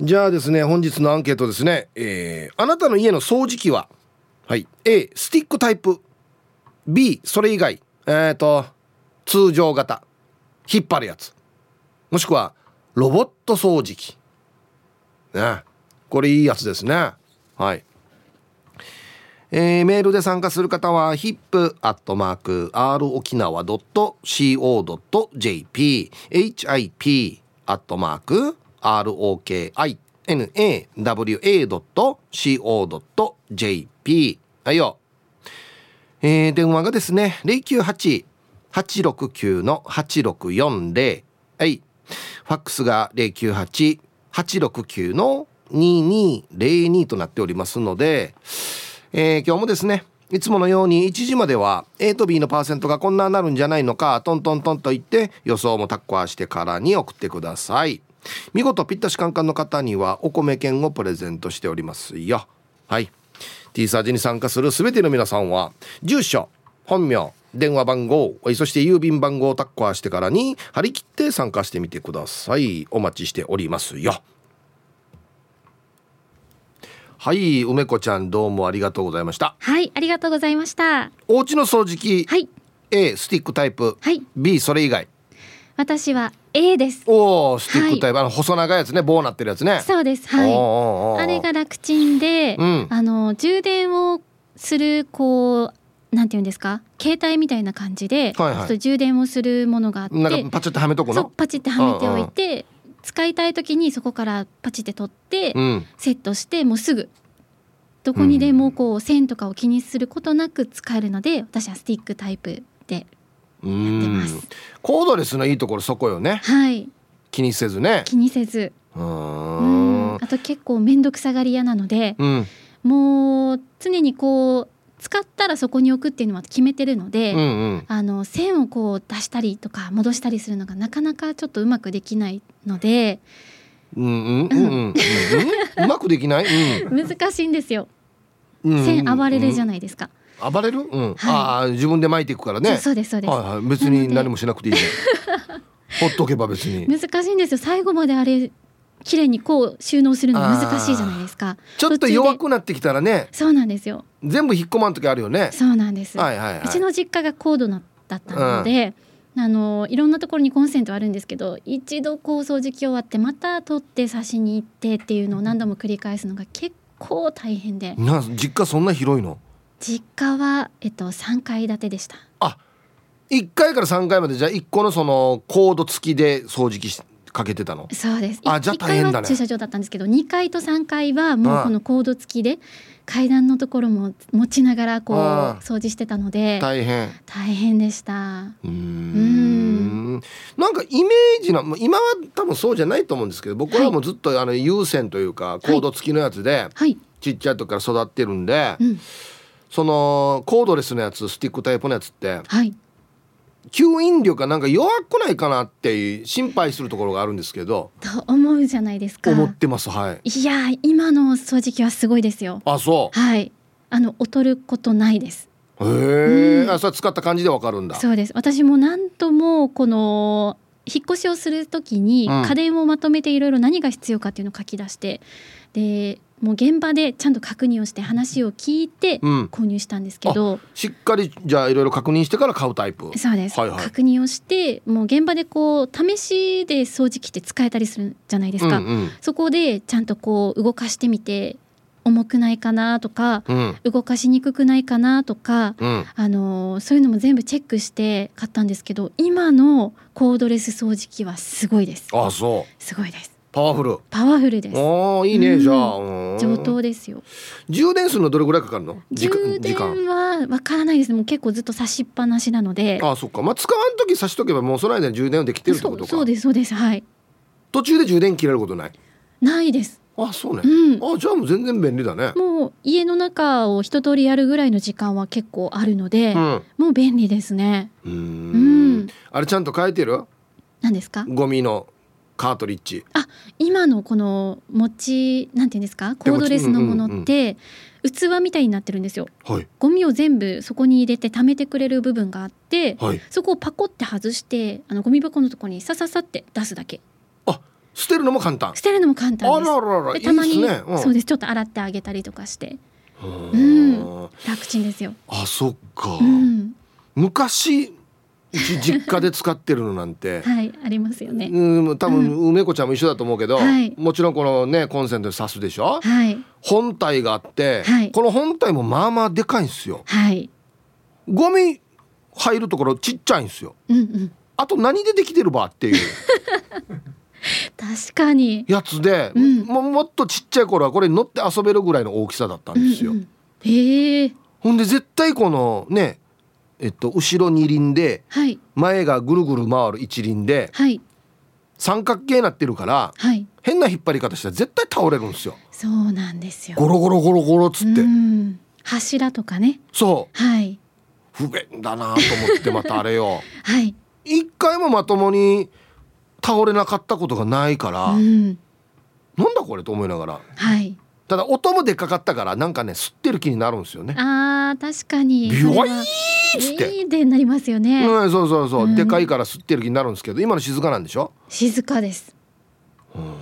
じゃあですね本日のアンケートですね、えー、あなたの家の掃除機ははい A スティックタイプ B それ以外えっ、ー、と通常型引っ張るやつ。もしくはロボット掃除機。ね。これいいやつですね。はい。えー、メールで参加する方は hip.r 沖 ROKINAWA.co.jp はいよ、えー、電話がですね098-869-8640はい。ファックスが098-869-2202となっておりますのでえー、今日もですねいつものように1時までは A と B のパーセントがこんななるんじゃないのかトントントンと言って予想もタッコアしてからに送ってください。見事ぴったしカンカンの方にはお米券をプレゼントしておりますよ。はい。T サージに参加する全ての皆さんは住所本名電話番号そして郵便番号をタッコアしてからに張り切って参加してみてください。お待ちしておりますよ。はい梅子ちゃんどうもありがとうございました。はいありがとうございました。お家の掃除機はい。A スティックタイプはい。B それ以外私は A です。おおスティックタイプ、はい、あの細長いやつね。棒なってるやつね。そうです。はい。あれが楽ちんで、うん、あの充電をするこうなんていうんですか？携帯みたいな感じで、はいはい、ちょっと充電をするものがあってなんかパチッとはめとくの？パチッとはめておいて、使いたい時にそこからパチって取って、うん、セットしてもうすぐ。どこにでもこう線とかを気にすることなく使えるので私はスティックタイプでやってます。コードレスのいいところそこよね。はい。気にせずね。気にせず。うん。あと結構面倒くさがり屋なので、うん、もう常にこう使ったらそこに置くっていうのは決めてるので、うんうん、あの線をこう出したりとか戻したりするのがなかなかちょっとうまくできないので。うんうん。うんうん、う まくできない、うん、難しいんですよ。線暴れるじゃないですか。暴れる、うん、はい、ああ自分で巻いていくからね。そうですそうです。はいはい、別に何もしなくていいじゃん。ほっとけば別に。難しいんですよ。最後まであれ綺麗にこう収納するの難しいじゃないですか。ちょっと弱くなってきたらね。そうなんですよ。全部引っ込まん時あるよね。そうなんです。はいはい、はい、うちの実家が高度なだったので。うん、あのいろんなところにコンセントあるんですけど一度こう掃除機終わってまた取って差しに行ってっていうのを何度も繰り返すのが結構大変でな実家そんな広いの？実家は、えっと、3階建てでした。あ1階から3階までじゃあ1個のそのコード付きで掃除機かけてたの？そうです。あじゃあ大変だね。駐車場だったんですけど2階と3階はもうこのコード付きで階段のところも持ちながらこう掃除してたので大変。大変でした。うん。なんかイメージの今は多分そうじゃないと思うんですけど僕はもうずっとあの有線というかコード付きのやつで、はい、ちっちゃい時から育ってるんで、うん、そのコードレスのやつスティックタイプのやつって、はい、吸引力がなんか弱くないかなって心配するところがあるんですけどと思うじゃないですか。思ってますはい。いや今の掃除機はすごいですよ。あそう。はい。あの劣ることないです。へえ、うん、あそれ使った感じでわかるんだ。そうです。私も何ともこの引っ越しをするときに家電をまとめていろいろ何が必要かっていうのを書き出して、でもう現場でちゃんと確認をして話を聞いて購入したんですけど、うん、しっかりじゃあいろいろ確認してから買うタイプ。そうです、はいはい、確認をしてもう現場でこう試しで掃除機って使えたりするじゃないですか、うんうん、そこでちゃんとこう動かしてみて重くないかなとか、うん、動かしにくくないかなとか、うん、あのそういうのも全部チェックして買ったんですけど今のコードレス掃除機はすごいです。あそう。すごいです。パワフル。パワフルです。ああいいね、うん、じゃあ。上等ですよ。充電するのどれぐらいかかるの？充電はわからないです。もう結構ずっと差しっぱなしなので。あそっか。まあ使わん時差しとけばもうその間に充電できてるってことか。そうですそうです。はい。途中で充電切れることない？ないですあそうね、うん、あじゃあもう全然便利だね。もう家の中を一通りやるぐらいの時間は結構あるので、うん、もう便利ですね。うん。あれちゃんと変えてる？何ですか？ゴミのカートリッジ。あ今のこの持ちなんていうんですか？コードレスのものって、器みたいになってるんですよ、はい、ゴミを全部そこに入れて貯めてくれる部分があって、はい、そこをパコって外してあのゴミ箱のところにさささって出すだけ捨てるのも簡単。捨てるのも簡単です。あらららでたまにね。うん。そうです。ちょっと洗ってあげたりとかして。ううんん楽ちんですよ、あそっか、うん、昔実家で使ってるのなんて。はいありますよね。うん多分梅子ちゃんも一緒だと思うけど、はい。もちろんこのねコンセントに挿すでしょ？はい。本体があって、はい。この本体もまあまあでかいんですよ。はい。ゴミ入るところちっちゃいんですよ。うんうん。あと何でできてるばっていう 確かに。やつで、うん。ももっとちっちゃい頃はこれに乗って遊べるぐらいの大きさだったんですよ、うんうん。へえ。ほんで絶対このねえっと後ろ二輪ではい。前がぐるぐる回る一輪ではい。三角形になってるからはい。変な引っ張り方したら絶対倒れるんですよ。そうなんですよ。ゴロゴロゴロゴロっつって、うん。柱とかね。そはい。う不便だなと思ってまたあれよ。はい。一回もまともに倒れなかったことがないから、うん。なんだこれと思いながら。はい。ただ音もでっかかったからなんかね吸ってる気になるんですよね。あー確かに。ビワイーでなりますよね、うん、そうそうそう、うん。でかいから吸ってる気になるんですけど今の静かなんでしょ？静かです。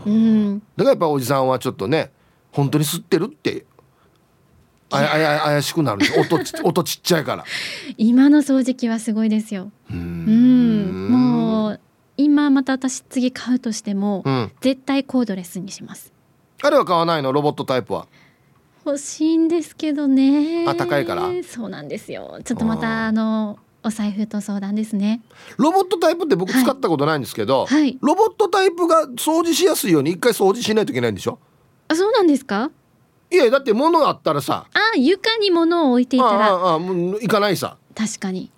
うん。だからやっぱおじさんはちょっとね本当に吸ってるってあやあや怪しくなる音ち 音ちっちゃいから。今の掃除機はすごいですよ。うん。もう今また私次買うとしても、うん。絶対コードレスにします。あれは買わないの？ロボットタイプは？欲しいんですけどね。あ高いから？そうなんですよ。ちょっとまたあのお財布と相談ですね。ロボットタイプって僕使ったことないんですけど、はい。ロボットタイプが掃除しやすいように一回掃除しないといけないんでしょ？あそうなんですか？いやだって物があったらさ。あ床に物を置いていあたら。あああもう行かないさ。確かに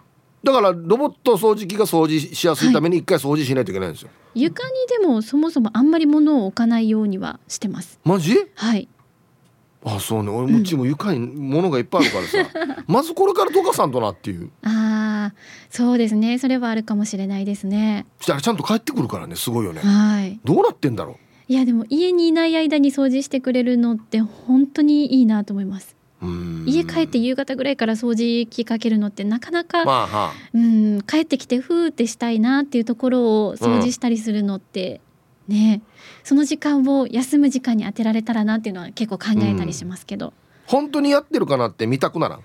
だからロボット掃除機が掃除しやすいために一回掃除しないといけないんですよ、床にでもそもそもあんまり物を置かないようにはしてます。マジ？はい。あそうね。俺もうちも床に物がいっぱいあるからさ、まずこれから溶かさんとなっていう。あーそうですね。それはあるかもしれないですね。したらちゃんと帰ってくるからねすごいよね。はい。どうなってんだろいやでも家にいない間に掃除してくれるのって本当にいいなと思います家帰って夕方ぐらいから掃除機かけるのってなかなか、まあはあ。うん帰ってきてふーってしたいなっていうところを掃除したりするのって、ねその時間を休む時間に当てられたらなっていうのは結構考えたりしますけど、本当にやってるかなって見たくならん？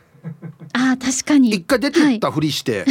あー確かに。一回出てったふりして、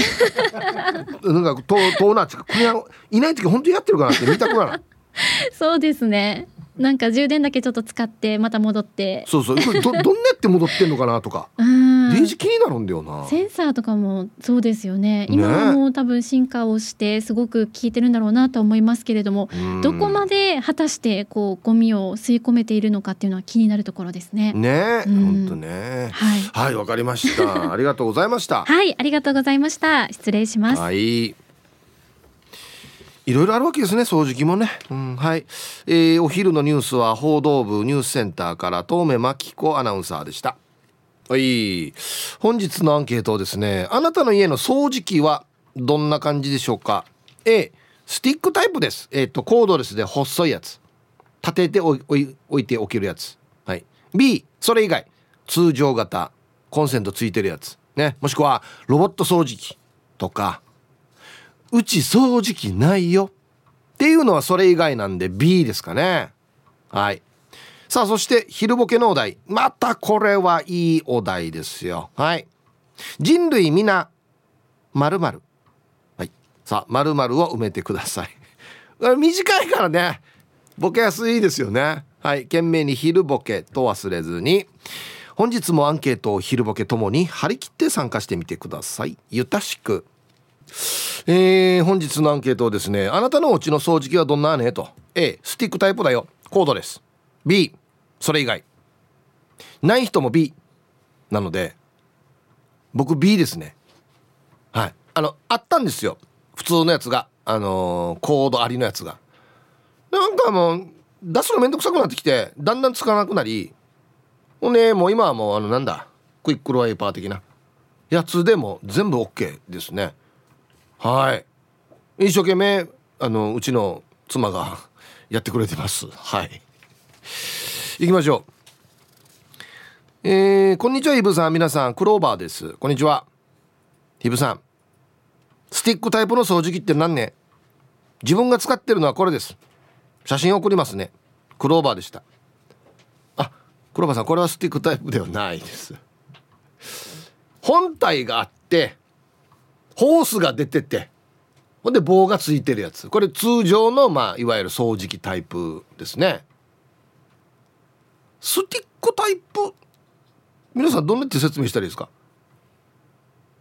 なんかと遠なっちか国はいない時本当にやってるかなって見たくならん？そうですね。なんか充電だけちょっと使ってまた戻って。そうそう。どどんなやって戻ってんのかなとか。うん。デージ気になるんだよな。センサーとかもそうですよね。今はもう多分進化をしてすごく効いてるんだろうなとは思いますけれどもうん。どこまで果たしてこうゴミを吸い込めているのかっていうのは気になるところですね。ね。本当ね。はい、はいわかりました。ありがとうございました。はい、ありがとうございました。失礼します。はい。いろいろあるわけですね掃除機もね、うん、はい、えーお昼のニュースは報道部ニュースセンターから遠目真紀子アナウンサーでした。はい。本日のアンケートですねあなたの家の掃除機はどんな感じでしょうか？A スティックタイプです。えっ、とコードレスで細いやつ。立てておいおい置いておけるやつ。はい。B それ以外。通常型。コンセントついてるやつ。ね。もしくはロボット掃除機とかうち掃除機ないよ。っていうのはそれ以外なんで B ですかね。はい。さあそして昼ボケのお題。またこれはいいお題ですよ。はい。人類皆〇〇。はい。さあ〇〇を埋めてください。短いからね。ボケやすいですよね。はい。懸命に昼ボケと忘れずに。本日もアンケートを昼ボケともに張り切って参加してみてください。ゆたしく。えー本日のアンケートをですねあなたのお家の掃除機はどんなねと。A スティックタイプだよ。コードです。B それ以外。ない人も B なので僕 B ですね。はい。あのあったんですよ。普通のやつが。あのーコードありのやつが。なんかもう出すのめんどくさくなってきてだんだんつかなくなりほんでもう今はもうあのなんだ？クイックルワイパー的なやつでも全部 OK ですね。はい。一生懸命あのうちの妻がやってくれてます。はい。行きましょう。えー、こんにちはイブさん。皆さんクローバーです。こんにちは。イブさん。スティックタイプの掃除機って何ね？自分が使ってるのはこれです。写真送りますね。クローバーでした。あクローバーさんこれはスティックタイプではないです。本体があってホースが出ててほんで棒がついてるやつ。これ通常のまあいわゆる掃除機タイプですね。スティックタイプ？皆さんどんなって説明したらいいですか？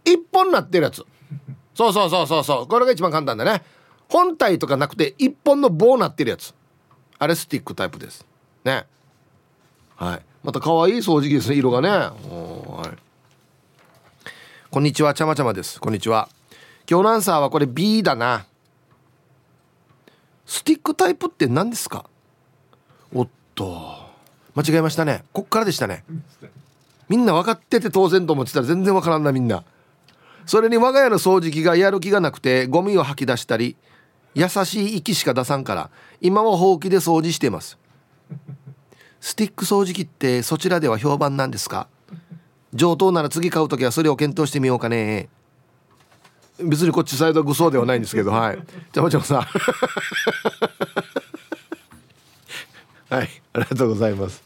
一本なってるやつ。そうそうそうそうそう。これが一番簡単だね。本体とかなくて一本の棒なってるやつ。あれスティックタイプです。ね。はい。また可愛い掃除機ですね色がね。はい。こんにちはちゃまちゃまです。こんにちは。今日のアンサーはこれ B だな。スティックタイプって何ですか？おっと。間違えましたね。こっからでしたね。みんな分かってて当然と思ってたら全然分からんなみんな。それに我が家の掃除機がやる気がなくてゴミを吐き出したり優しい息しか出さんから今もほうきで掃除しています。スティック掃除機ってそちらでは評判なんですか？上等なら次買う時はそれを検討してみようかね。別にこっちサイドは愚装ではないんですけどはい。じゃあもちろんさはい。ありがとうございます。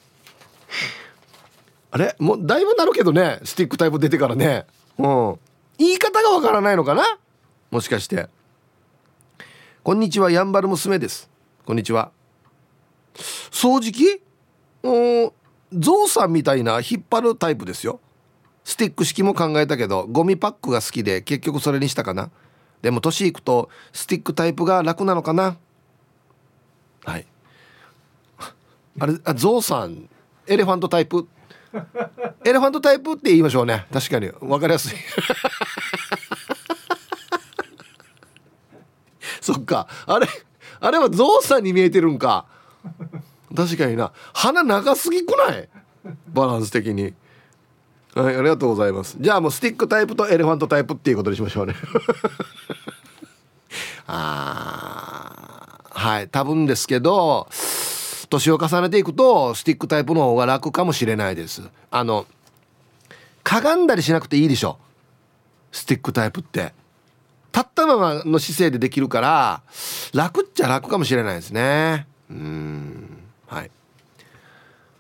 あれ？もうだいぶなるけどね。スティックタイプ出てからね。うん。言い方がわからないのかな？もしかして。こんにちはやんばる娘です。こんにちは。掃除機？うん。ゾウさんみたいな引っ張るタイプですよ。スティック式も考えたけどゴミパックが好きで結局それにしたかな？でも年いくとスティックタイプが楽なのかな？はい。あれあゾウさんエレファントタイプ？エレファントタイプって言いましょうね。確かに。分かりやすい。そっか。あれあれはゾウさんに見えてるんか。確かにな。鼻長すぎくない？バランス的に。はいありがとうございます。じゃあもうスティックタイプとエレファントタイプっていうことにしましょうね。あはい多分ですけど年を重ねていくとスティックタイプの方が楽かもしれないです。あのかがんだりしなくていいでしょ。スティックタイプって。立ったままの姿勢でできるから楽っちゃ楽かもしれないですね。うんはい。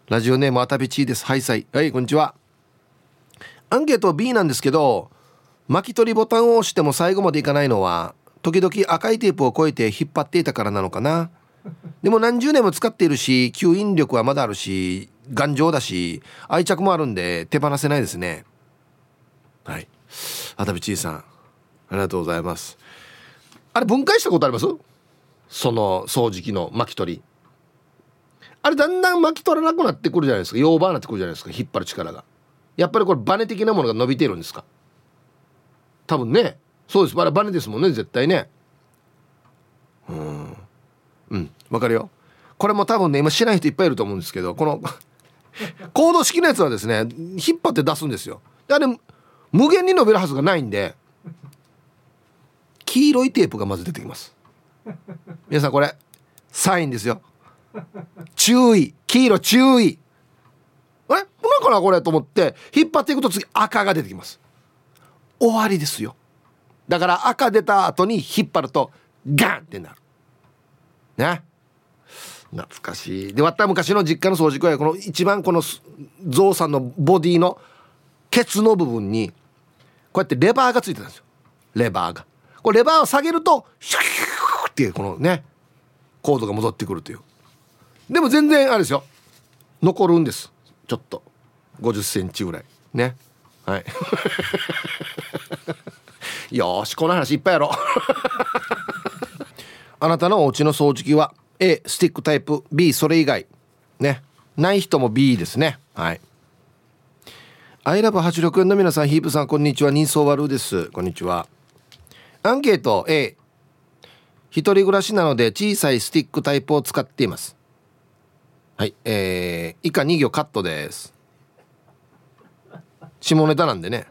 ラジオネームあたびちーです。はいさいはいこんにちは。アンケート B なんですけど巻き取りボタンを押しても最後までいかないのは時々赤いテープを越えて引っ張っていたからなのかな。でも何十年も使っているし吸引力はまだあるし頑丈だし愛着もあるんで手放せないですね。はい。あたびちいさんありがとうございます。あれ分解したことあります？その掃除機の巻き取り。あれだんだん巻き取らなくなってくるじゃないですか。洋バーになってくるじゃないですか。引っ張る力が。やっぱりこれバネ的なものが伸びてるんですか？多分ね。そうです。バネですもんね絶対ね。うん。うん。わかるよ。これも多分ね今知らない人いっぱいいると思うんですけどこの コード式のやつはですね引っ張って出すんですよ。あれ無限に伸びるはずがないんで黄色いテープがまず出てきます。皆さんこれサインですよ。注意。黄色注意。えなんかなこれと思って引っ張っていくと次赤が出てきます。終わりですよ。だから赤出た後に引っ張るとガンってなる。ね。懐かしい。で割った昔の実家の掃除機はこの一番このゾウさんのボディのケツの部分にこうやってレバーがついてたんですよ。レバーが。これレバーを下げるとシューっていうこのねコードが戻ってくるという。でも全然あれですよ。残るんです。ちょっと。50センチぐらい。ね。はい。よしこの話いっぱいやろ。あなたのお家の掃除機は A スティックタイプ B それ以外。ね。ない人も B ですね。はい。アイラブ864の皆さんヒープさんこんにちは。人相悪です。こんにちは。アンケート A 一人暮らしなので小さいスティックタイプを使っていますはいえー、以下2行カットです。下ネタなんでね。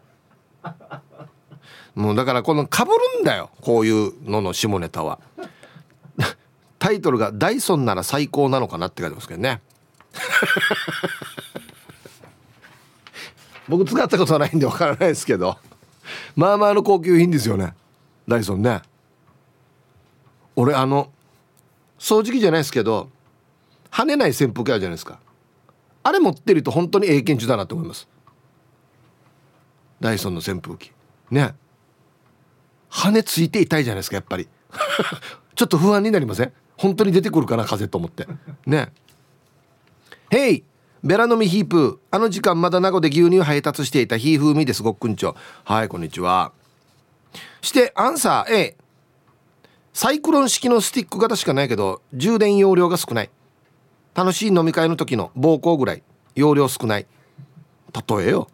もうだからこのかぶるんだよこういうのの下ネタは。タイトルが「ダイソンなら最高なのかな」って書いてますけどね。僕使ったことないんでわからないですけど。まあまあの高級品ですよねダイソンね。俺あの掃除機じゃないですけど跳ねない扇風機あるじゃないですか。あれ持ってると本当に英検中だなと思います。ダイソンの扇風機。ね。羽ついて痛いじゃないですかやっぱり。ちょっと不安になりません？本当に出てくるかな風と思って。ね。へいベラのミヒープ。あの時間まだ名護で牛乳配達していたヒーフーミですごっくんちょ。はいこんにちは。してアンサー A サイクロン式のスティック型しかないけど充電容量が少ない。楽しい飲み会の時の暴行ぐらい容量少ない。例えよ。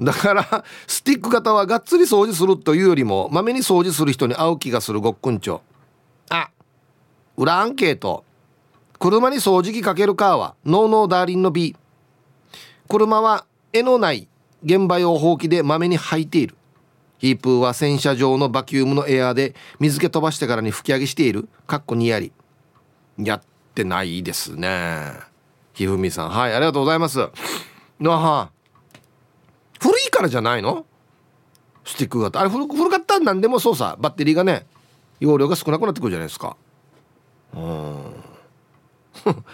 だからスティック型はがっつり掃除するというよりもまめに掃除する人に合う気がするごっくんちょ。あ裏アンケート車に掃除機かけるかはノーノーダーリンの B 車は絵のない現場用ほうきでまめに履いている。ヒープーは洗車場のバキュームのエアーで水気飛ばしてからに吹き上げしている。かっこにやり。やってないですね。ひふみさん。はいありがとうございます。なは古いからじゃないの？スティック型。あれ古古かったら何でもそうさ。バッテリーがね容量が少なくなってくるじゃないですか。うん。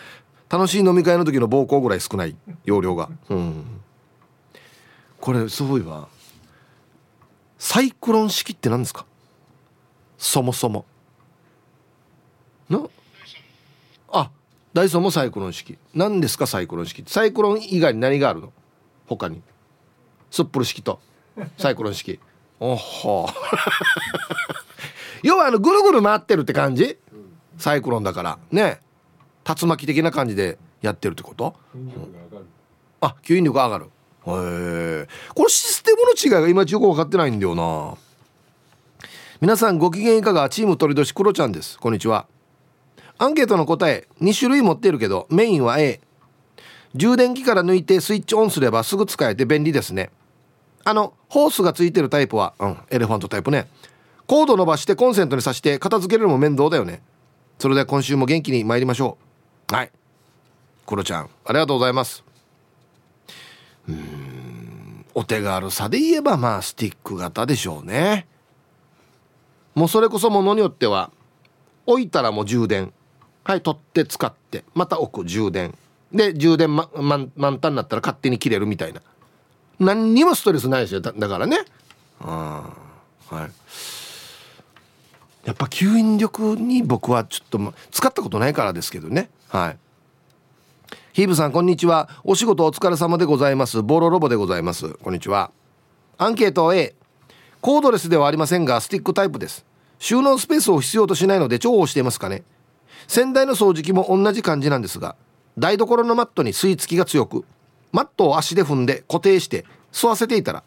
楽しい飲み会の時の膀胱ぐらい少ない容量が。うん。これそういえばサイクロン式って何ですか？そもそも。の？ダイソンもサイクロン式。何ですかサイクロン式サイクロン以外に何があるの？他に。スップル式と。サイクロン式。おほ 要はあのぐるぐる回ってるって感じ？サイクロンだから。ね。竜巻的な感じでやってるってこと、うん、あ吸引力上がる。へえこれシステムの違いがいまいちよく分かってないんだよな。皆さんご機嫌いかが？チーム鳥年クロちゃんです。こんにちはアンケートの答え2種類持ってるけどメインは A 充電器から抜いてスイッチオンすればすぐ使えて便利ですね。あのホースがついてるタイプはうんエレファントタイプね。コード伸ばしてコンセントに挿して片付けるのも面倒だよね。それでは今週も元気に参りましょう。はい。クロちゃんありがとうございます。うんお手軽さで言えばまあスティック型でしょうね。もうそれこそものによっては置いたらもう充電。はい取って使ってまた置く充電。で充電、ま、満タンになったら勝手に切れるみたいな。何にもストレスないですよ。だからね。あはい。やっぱ吸引力に僕はちょっと使ったことないからですけどね。はい。ヒーブさんこんにちは。お仕事お疲れ様でございます。ボロロボでございます。こんにちは。アンケート A コードレスではありませんがスティックタイプです。収納スペースを必要としないので重宝していますかね。先代の掃除機も同じ感じなんですが台所のマットに吸い付きが強くマットを足で踏んで固定して吸わせていたら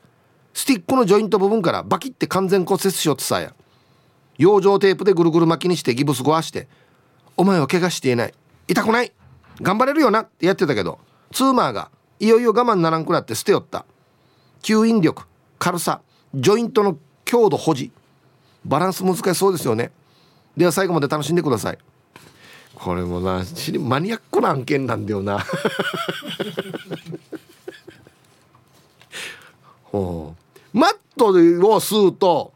スティックのジョイント部分からバキって完全骨折しようとさや養生テープでぐるぐる巻きにしてギブス壊して「お前は怪我していない痛くない頑張れるよなってやってたけどツーマーがいよいよ我慢ならんくなって捨てよった。吸引力軽さジョイントの強度保持。バランス難しそうですよね。では最後まで楽しんでください。これもなマニアックな案件なんだよな。ほう。マットを吸うと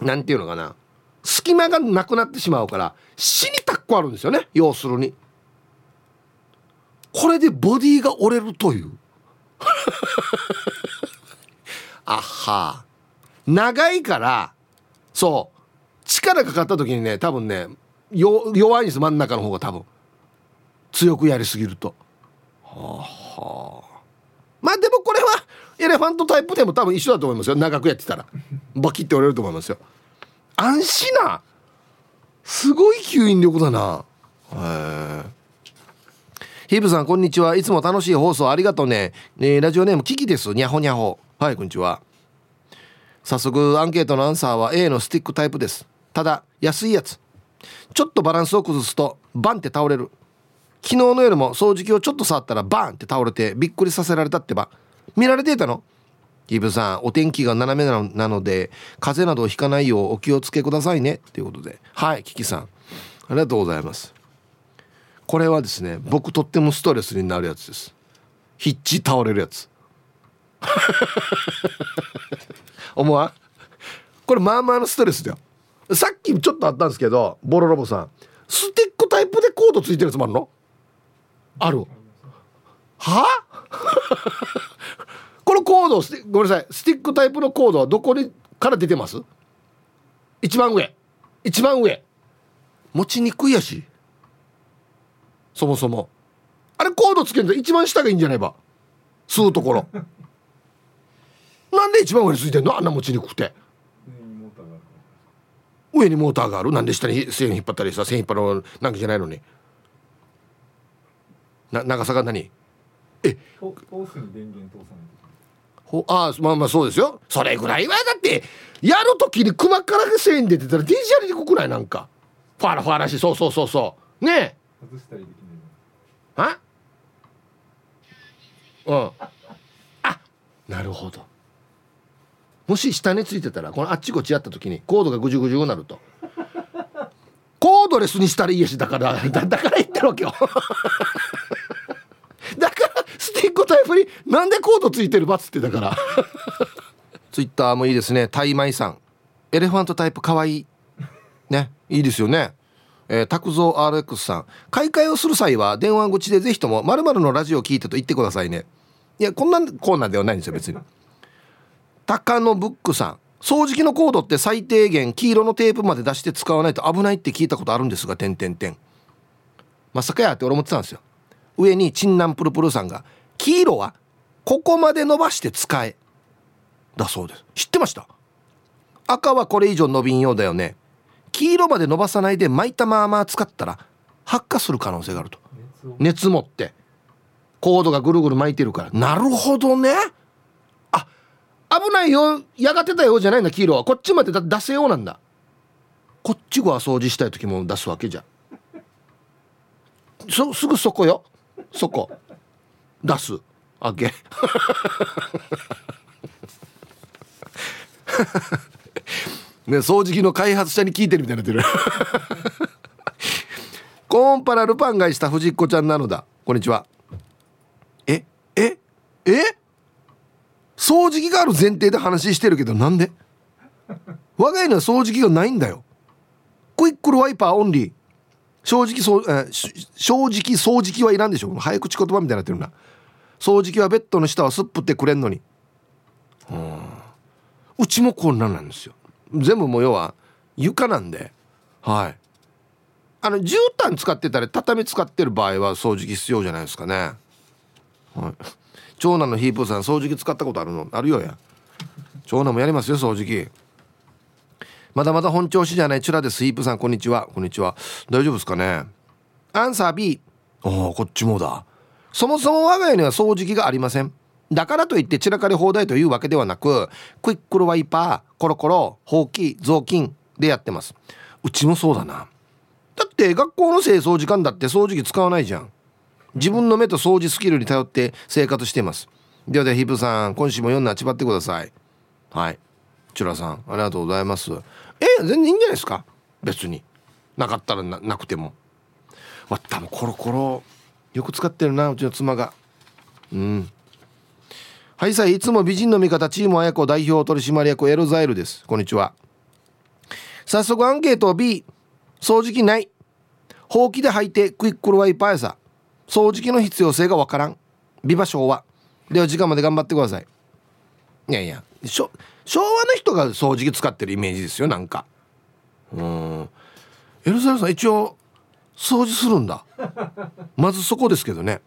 何ていうのかな。隙間がなくなってしまうから死にたっこあるんですよね。要するに。これでボディが折れるという。あは。長いからそう。力かかった時にね多分ね弱いんです真ん中の方が多分。強くやりすぎると。はあ。まあでもこれはエレファントタイプでも多分一緒だと思いますよ。長くやってたら。バキって折れると思いますよ。安心な。すごい吸引力だな。へえ。ヒーブさんこんにちは。いつも楽しい放送ありがとうね、えー、ラジオネームキキです。にゃほにゃほはいこんにちは。早速アンケートのアンサーは A のスティックタイプです。ただ安いやつちょっとバランスを崩すとバンって倒れる。昨日の夜も掃除機をちょっと触ったらバンって倒れてびっくりさせられたってば。見られていたの？ヒーブさんお天気が斜めなので風邪などをひかないようお気をつけくださいね。ということで。はいキキさん。ありがとうございます。これはですね僕とってもストレスになるやつです。ヒッチ倒れるやつ。思わこれまあまあのストレスだよ。さっきちょっとあったんですけどボロロボさんスティックタイプでコードついてるやつもあるの？ある。は？このコードごめんなさい。スティックタイプのコードはどこにから出てます？一番上。一番上。持ちにくいやし。そもそも。あれコードつけると一番下がいいんじゃないば？吸うところ。なんで一番上についてんの？あんな持ちにくくて上にモーターがある。なんで下に線引っ張ったりさ線引っ張るなんかじゃないのに。な長さが何？え？ほあまあまあそうですよ。それぐらいはだってやるときに熊から線出てたら DJ やりにくくないなんか。ファラファラしそうそうそうそう。ねえ。外したりできないあ？うん。あなるほどもし下についてたらこのあっちこっちやった時にコードがぐじゅぐじゅになると。コードレスにしたらいいやしだから だから言ってるわけよ。だからスティックタイプになんでコードついてるばっつってだから。ツイッターもいいですね。タイマイさん。エレファントタイプかわい。いね。いいですよね。えー、拓蔵 RX さん。買い替えをする際は電話口でぜひとも〇〇のラジオを聞いてと言ってくださいね。いやこんなコーナーではないんですよ別に。高野ブックさん。掃除機のコードって最低限黄色のテープまで出して使わないと危ないって聞いたことあるんですが点点点まさかやって俺思ってたんですよ。上にチンナンプルプルさんが黄色はここまで伸ばして使え。だそうです。知ってました？赤はこれ以上伸びんようだよね。黄色まで伸ばさないで巻いたまま使ったら発火する可能性があると。熱持って。コードがぐるぐる巻いてるから。なるほどね。危ないよ。やがてたよじゃないんだ黄色は。こっちまでだ出せようなんだ。こっちが掃除したい時も出すわけじゃそすぐそこよ。そこ。出す。あげ。ね掃除機の開発者に聞いてるみたいになってる。コーンパラルパン買いした藤子ちゃんなのだ。こんにちは。えええ？掃除機がある前提で話してるけどなんで？我が家には掃除機がないんだよ。クイックルワイパーオンリー正直そう、えー、正直掃除機はいらんでしょ。早口言葉みたいになってるな。掃除機はベッドの下はすっぷってくれんのに。うん。うちもこんなんなんですよ。全部もう要は床なんで。はい。あの絨毯使ってたり畳使ってる場合は掃除機必要じゃないですかね。はい。長男のヒープーさん掃除機使ったことあるの？あるよや。長男もやりますよ掃除機。まだまだ本調子じゃないチュラですヒープさんこんにちは。こんにちは。大丈夫ですかね？アンサー B おおこっちもだ。そもそも我が家には掃除機がありません。だからといって散らかり放題というわけではなくクイックルワイパーコロコロほうき雑巾でやってます。うちもそうだな。だって学校の清掃時間だって掃除機使わないじゃん自分の目と掃除スキルに頼って生活しています。ではではヒップさん今週も読んであちばってください。はい。チュラさんありがとうございます。え全然いいんじゃないですか？別に。なかったらなくても。わったもコロコロよく使ってるなうちの妻が。うん。はいさいいつも美人の味方チーム綾子代表取締役エロザイルです。こんにちは。早速アンケート B 掃除機ない。ほうきで履いてクイックルワイパーやさ。掃除機の必要性がわからん。ビバ昭和。では時間まで頑張ってください。いやいや昭和の人が掃除機使ってるイメージですよなんか。うん。エルサレさん一応掃除するんだ。まずそこですけどね。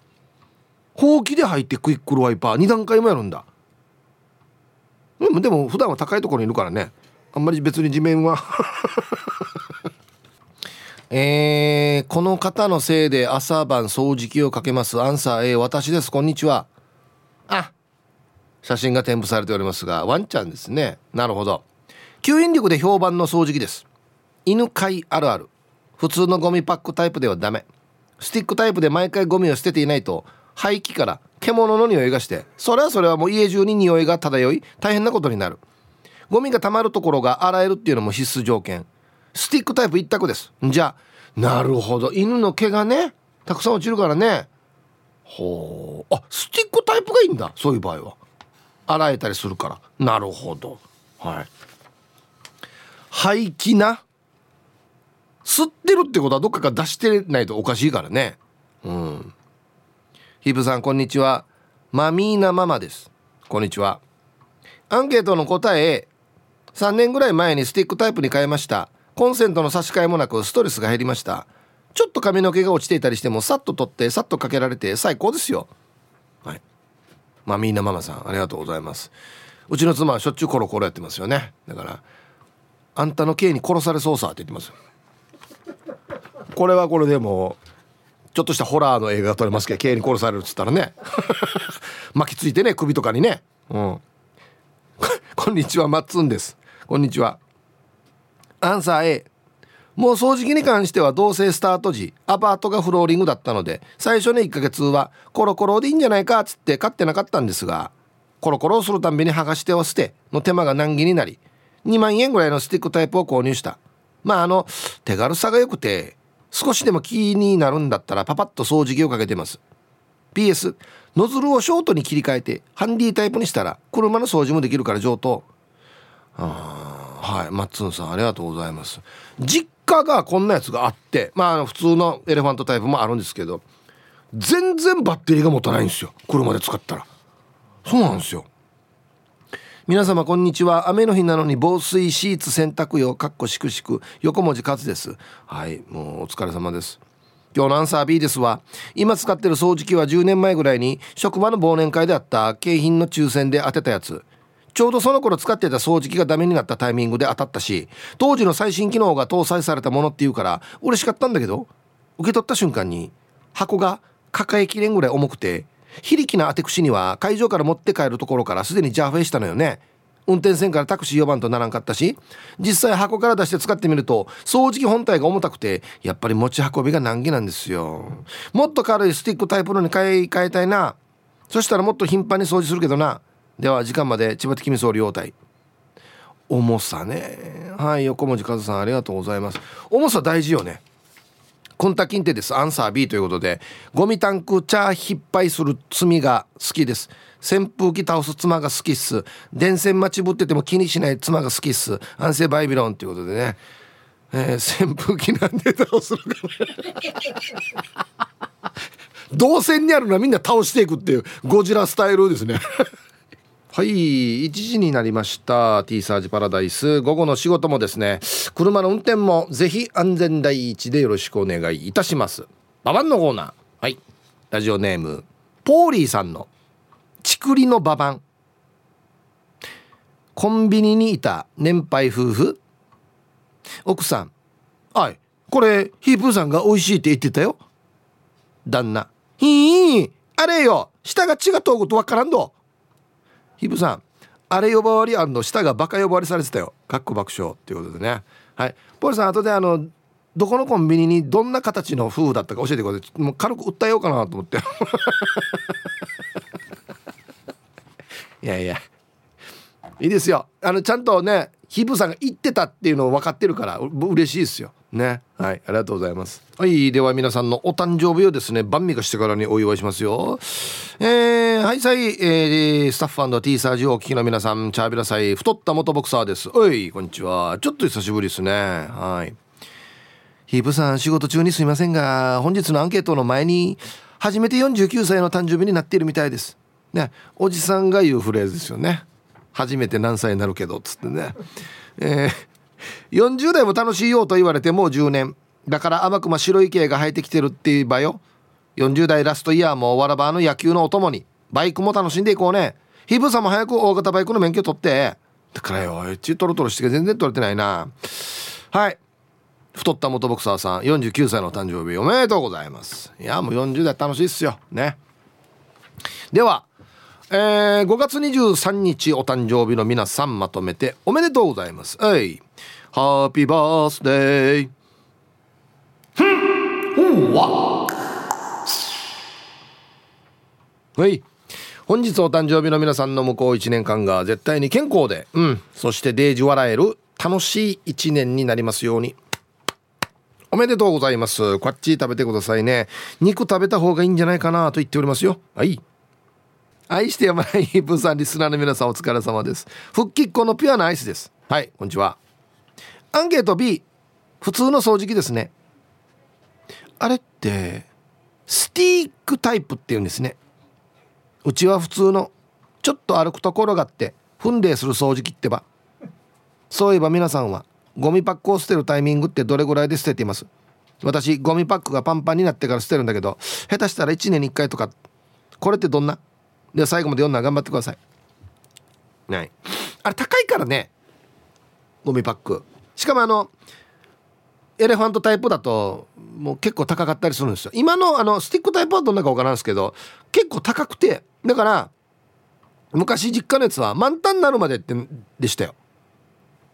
ほうきで入ってクイックルワイパー2段階もやるんだ。でもでも普段は高いところにいるからね。あんまり別に地面は。えー、この方のせいで朝晩掃除機をかけます。アンサー A 私です。こんにちは。あ写真が添付されておりますがワンちゃんですね。なるほど。吸引力で評判の掃除機です。犬飼あるある。普通のゴミパックタイプではダメ。スティックタイプで毎回ゴミを捨てていないと廃棄から獣の匂いがしてそれはそれはもう家中に匂いが漂い大変なことになる。ゴミが溜まるところが洗えるっていうのも必須条件。スティックタイプ一択です。じゃあなるほど。犬の毛がねたくさん落ちるからね。ほう。あスティックタイプがいいんだそういう場合は。洗えたりするから。なるほど。はい。廃棄な。吸ってるってことはどっかから出してないとおかしいからね。うん。ヒブさんこんにちは。マミーナママです。こんにちは。アンケートの答え3年ぐらい前にスティックタイプに変えました。コンセントの差し替えもなくストレスが減りました。ちょっと髪の毛が落ちていたりしてもさっと取ってさっとかけられて最高ですよ。はい。まあみんなママさんありがとうございます。うちの妻はしょっちゅうコロコロやってますよね。だからあんたの刑に殺されそうさって言ってますこれはこれでもちょっとしたホラーの映画が撮れますけど刑に殺されるっつったらね。巻きついてね首とかにね。うん。こんにちはマッツンです。こんにちは。アンサー A もう掃除機に関しては同棲スタート時アパートがフローリングだったので最初の1ヶ月はコロコロでいいんじゃないかっつって買ってなかったんですがコロコロをするたんびに剥がしては捨ての手間が難儀になり2万円ぐらいのスティックタイプを購入した。まああの手軽さが良くて少しでも気になるんだったらパパッと掃除機をかけてます。PS ノズルをショートに切り替えてハンディタイプにしたら車の掃除もできるから上等。あはい。マッツンさんありがとうございます。実家がこんなやつがあってまあ普通のエレファントタイプもあるんですけど全然バッテリーが持たないんですよ。車で使ったら。そうなんですよ。皆様こんにちは。雨の日なのに防水シーツ洗濯用かっこしくしく横文字勝です。はい。もうお疲れ様です。今日のアンサー B ですわ。今使ってる掃除機は10年前ぐらいに職場の忘年会であった景品の抽選で当てたやつ。ちょうどその頃使ってた掃除機がダメになったタイミングで当たったし当時の最新機能が搭載されたものっていうから嬉しかったんだけど受け取った瞬間に箱が抱えきれんぐらい重くて非力な当て口には会場から持って帰るところからすでにジャーフェイしたのよね。運転線からタクシー呼ばんとならんかったし実際箱から出して使ってみると掃除機本体が重たくてやっぱり持ち運びが難儀なんですよ。もっと軽いスティックタイプのに買い替えたいな。そしたらもっと頻繁に掃除するけどな。では時間まで千葉的み総理応対重さね。はい横文字和さんありがとうございます。重さ大事よね。コンタキンテです。アンサー B ということで。ゴミタンクチャー引っ張りする罪が好きです。扇風機倒す妻が好きっす。電線待ちぶってても気にしない妻が好きっす。安静バイビロンということでね、えー、扇風機なんで倒すのか 動線にあるのはみんな倒していくっていうゴジラスタイルですねはい1時になりました。T サージパラダイス。午後の仕事もですね車の運転もぜひ安全第一でよろしくお願いいたします。ババンのコーナー。はい。ラジオネームポーリーさんのちくりのババンコンビニにいた年配夫婦。奥さん。はい。これヒープーさんが美味しいって言ってたよ。旦那。ひーあれよ。下が血が通ることわからんど。ヒブさんあれ呼ばわり舌がバカ呼ばわりされてたよ。かっこ爆笑。っていうことでね。はい。ポールさん後であのどこのコンビニにどんな形の風だったか教えてください。もう軽く訴えようかなと思って。いやいや。いいですよ。あのちゃんとねヒブさんが言ってたっていうのを分かってるから嬉しいですよ。ね。はいありがとうございます。はいでは皆さんのお誕生日をですね晩味がしてからにお祝いしますよ。えー、はいさい、えー、スタッフ &T サージをお聞きの皆さんチャービラサイ太った元ボクサーです。おいこんにちは。ちょっと久しぶりですね。はい。ヒープさん仕事中にすいませんが本日のアンケートの前に初めて49歳の誕生日になっているみたいです。ねおじさんが言うフレーズですよね。初めて何歳になるけどっつってね。えー40代も楽しいよと言われてもう10年。だから甘くま白い毛が生えてきてるって言えばよ。40代ラストイヤーもわらばの野球のお供にバイクも楽しんでいこうね。ヒブさんも早く大型バイクの免許取って。だからよエッチトロトロして全然取れてないな。はい。太った元ボクサーさん49歳の誕生日おめでとうございます。いやもう40代楽しいっすよ。ね。ではえー、5月23日お誕生日の皆さんまとめておめでとうございます。はい。ハッピーバースデーふわはい本日お誕生日の皆さんの向こう1年間が絶対に健康で。うん。そしてデージ笑える楽しい1年になりますように。おめでとうございます。こっち食べてくださいね。肉食べた方がいいんじゃないかなと言っておりますよ。はい。愛してやまないブーさんリスナーの皆さんお疲れ様です。復帰っ子のピュアなアイスです。はい。こんにちはアンケート B 普通の掃除機ですね。あれってスティックタイプっていうんですね。うちは普通のちょっと歩くところがあって踏んでする掃除機ってば。そういえば皆さんはゴミパックを捨てるタイミングってどれぐらいで捨てています？私ゴミパックがパンパンになってから捨てるんだけど下手したら1年に1回とか。これってどんな？では最後まで読んだら頑張ってください。はい。あれ高いからね。ゴミパック。しかもあのエレファントタイプだともう結構高かったりするんですよ。今のあのスティックタイプはどんなか分からんですけど結構高くてだから昔実家のやつは満タンになるまでってでしたよ。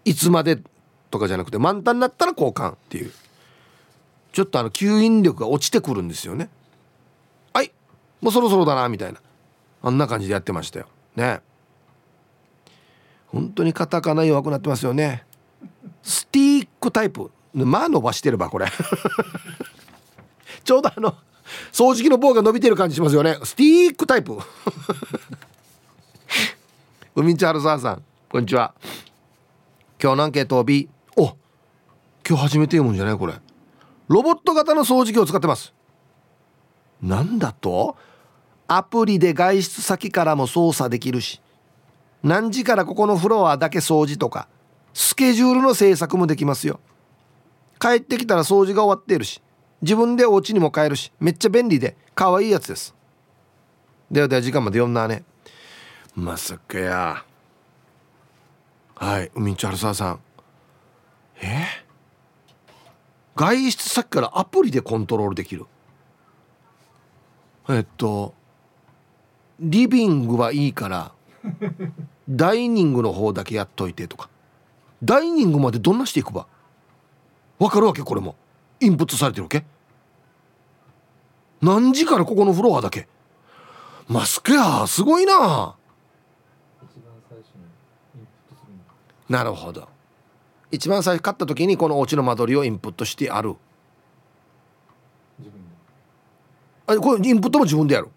いつまでとかじゃなくて満タンになったら交換っていう。ちょっとあの吸引力が落ちてくるんですよね。はいもうそろそろだなみたいな。あんな感じでやってましたよ。ね。本当にカタカナ弱くなってますよね。スティックタイプ。まあ伸ばしてればこれ。ちょうどあの掃除機の棒が伸びてる感じしますよね。スティックタイプ。海んちはるささんこんにちは。今日のアンケート B お今日初めて読むんじゃないこれ。ロボット型の掃除機を使ってます。なんだと？アプリで外出先からも操作できるし。何時からここのフロアだけ掃除とか。スケジュールの制作もできますよ。帰ってきたら掃除が終わっているし自分でお家にも帰るしめっちゃ便利で可愛いやつです。ではでは時間まで読んだね。まさかや。はい海んちはるささん。え？外出先からアプリでコントロールできる？えっとリビングはいいからダイニングの方だけやっといてとか。ダイニングまでどんなしていくば？わかるわけ？これも。インプットされてるわけ？何時からここのフロアだけ？マスクやすごいな。なるほど。一番最初買った時にこのお家の間取りをインプットしてある。あこれインプットも自分でやる。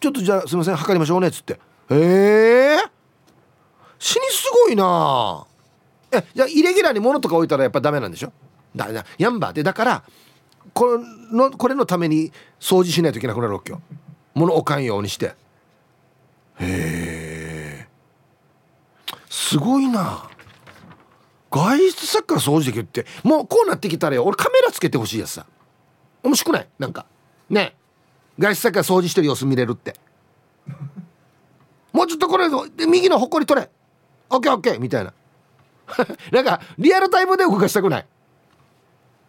ちょっとじゃあすみません測りましょうねっつって。へえ死にすごいなえじゃあイレギュラーに物とか置いたらやっぱダメなんでしょ？だだヤンバーでだからこのこれのために掃除しないといけなくなるわけよ。物置かんようにして。へえすごいな。外出先から掃除できるってもうこうなってきたらよ。俺カメラつけてほしいやつさ。面白くない？なんか。ね。外出先から掃除してる様子見れるって。もうちょっとこれ右のほこり取れ。オッケーオッケー。みたいな。なんかリアルタイムで動かしたくない。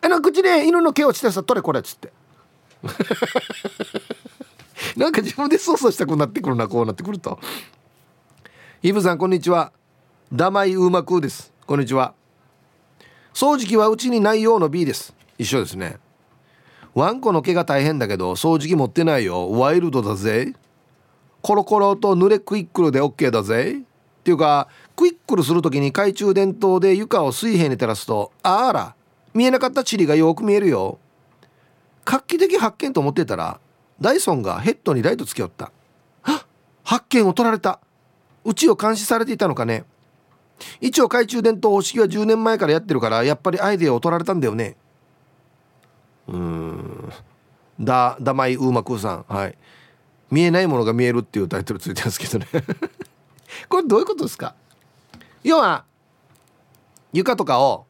あの口で犬の毛落ちてさ取れこれっつって。なんか自分で操作したくなってくるなこうなってくると。イブさんこんにちは。ダマイウーマクです。こんにちは。掃除機はうちにないようの B です。一緒ですね。ワンコの毛が大変だけど掃除機持ってないよ。ワイルドだぜ。コロコロと濡れクイックルで OK だぜ。っていうかクイックルする時に懐中電灯で床を水平に照らすとあら見えなかったチリがよく見えるよ。画期的発見と思ってたらダイソンがヘッドにライトつけよった。発見を取られた。うちを監視されていたのかね。一応懐中電灯方式は10年前からやってるからやっぱりアイデアを取られたんだよね。うーん。だだまいウーマクーさん。はい。見えないものが見えるっていうタイトルついてますけどね。これどういうことですか？要は床とかを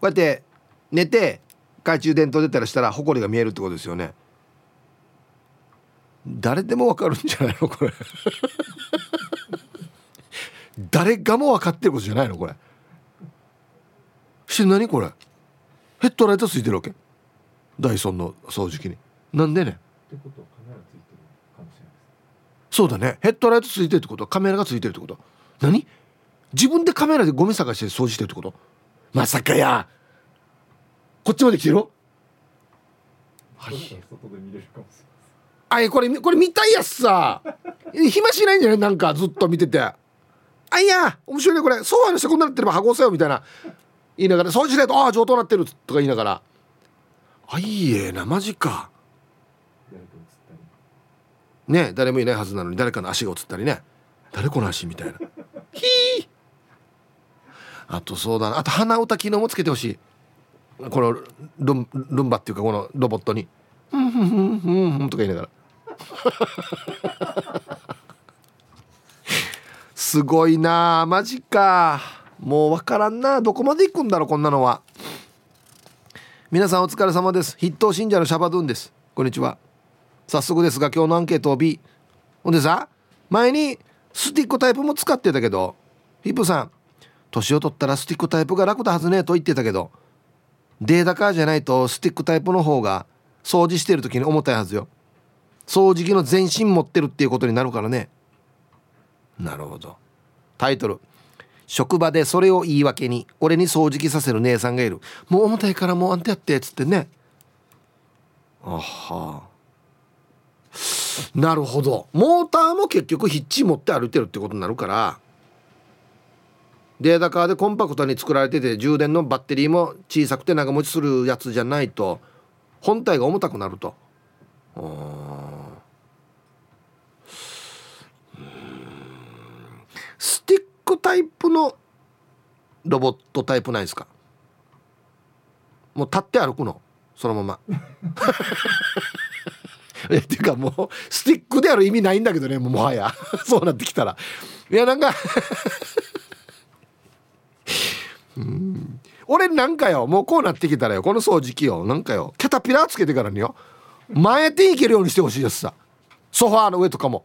こうやって寝て懐中電灯出たらしたら埃が見えるってことですよね。誰でもわかるんじゃないの？これ。誰がも分かってることじゃないの？これ。して何これ。ヘッドライトついてるわけ？ダイソンの掃除機に。なんでね？ってことそうだね。ヘッドライトついてるってこと？はカメラがついてるってこと？何？自分でカメラでゴミ探して掃除してるってこと？まさかや。こっちまで来てるはい。あいこれこれ見たいやつさ。暇しないんじゃない？なんかずっと見てて。あいや面白いねこれ。ソファーの下こんなってれば箱押せよみたいな。言いながら掃除しないとああ上等なってるとか言いながら。あいいえなマジかね誰もいないはずなのに誰かの足が映ったりね。誰この足みたいな。ひー。あとそうだな。あと鼻歌機能もつけてほしい。このルンルンバっていうかこのロボットに「ふんふんふんふんふん」とか言いながら。すごいな。マジか。もう分からんな。どこまで行くんだろうこんなのは。皆さんお疲れ様です。筆頭信者のシャバドゥンです。こんにちは。早速ですが今日のアンケートを B ほんでさ前にスティックタイプも使ってたけどヒップさん年を取ったらスティックタイプが楽だはずねと言ってたけどデータカーじゃないとスティックタイプの方が掃除してる時に重たいはずよ。掃除機の全身持ってるっていうことになるからね。なるほど。タイトル。職場でそれを言い訳に俺に掃除機させる姉さんがいる。もう重たいからもうあんたやってっつってね。あは。あなるほど。モーターも結局ヒッチ持って歩いてるってことになるから。データカーでコンパクトに作られてて充電のバッテリーも小さくて長持ちするやつじゃないと本体が重たくなると。スティックタイプのロボットタイプないですか？もう立って歩くの。そのまま。えっていうかもうスティックである意味ないんだけどねもはや。そうなってきたら。いやなんかうん。俺なんかよもうこうなってきたらよこの掃除機よなんかよキャタピラーつけてからによ前手いけるようにしてほしいですさ。ソファーの上とかも。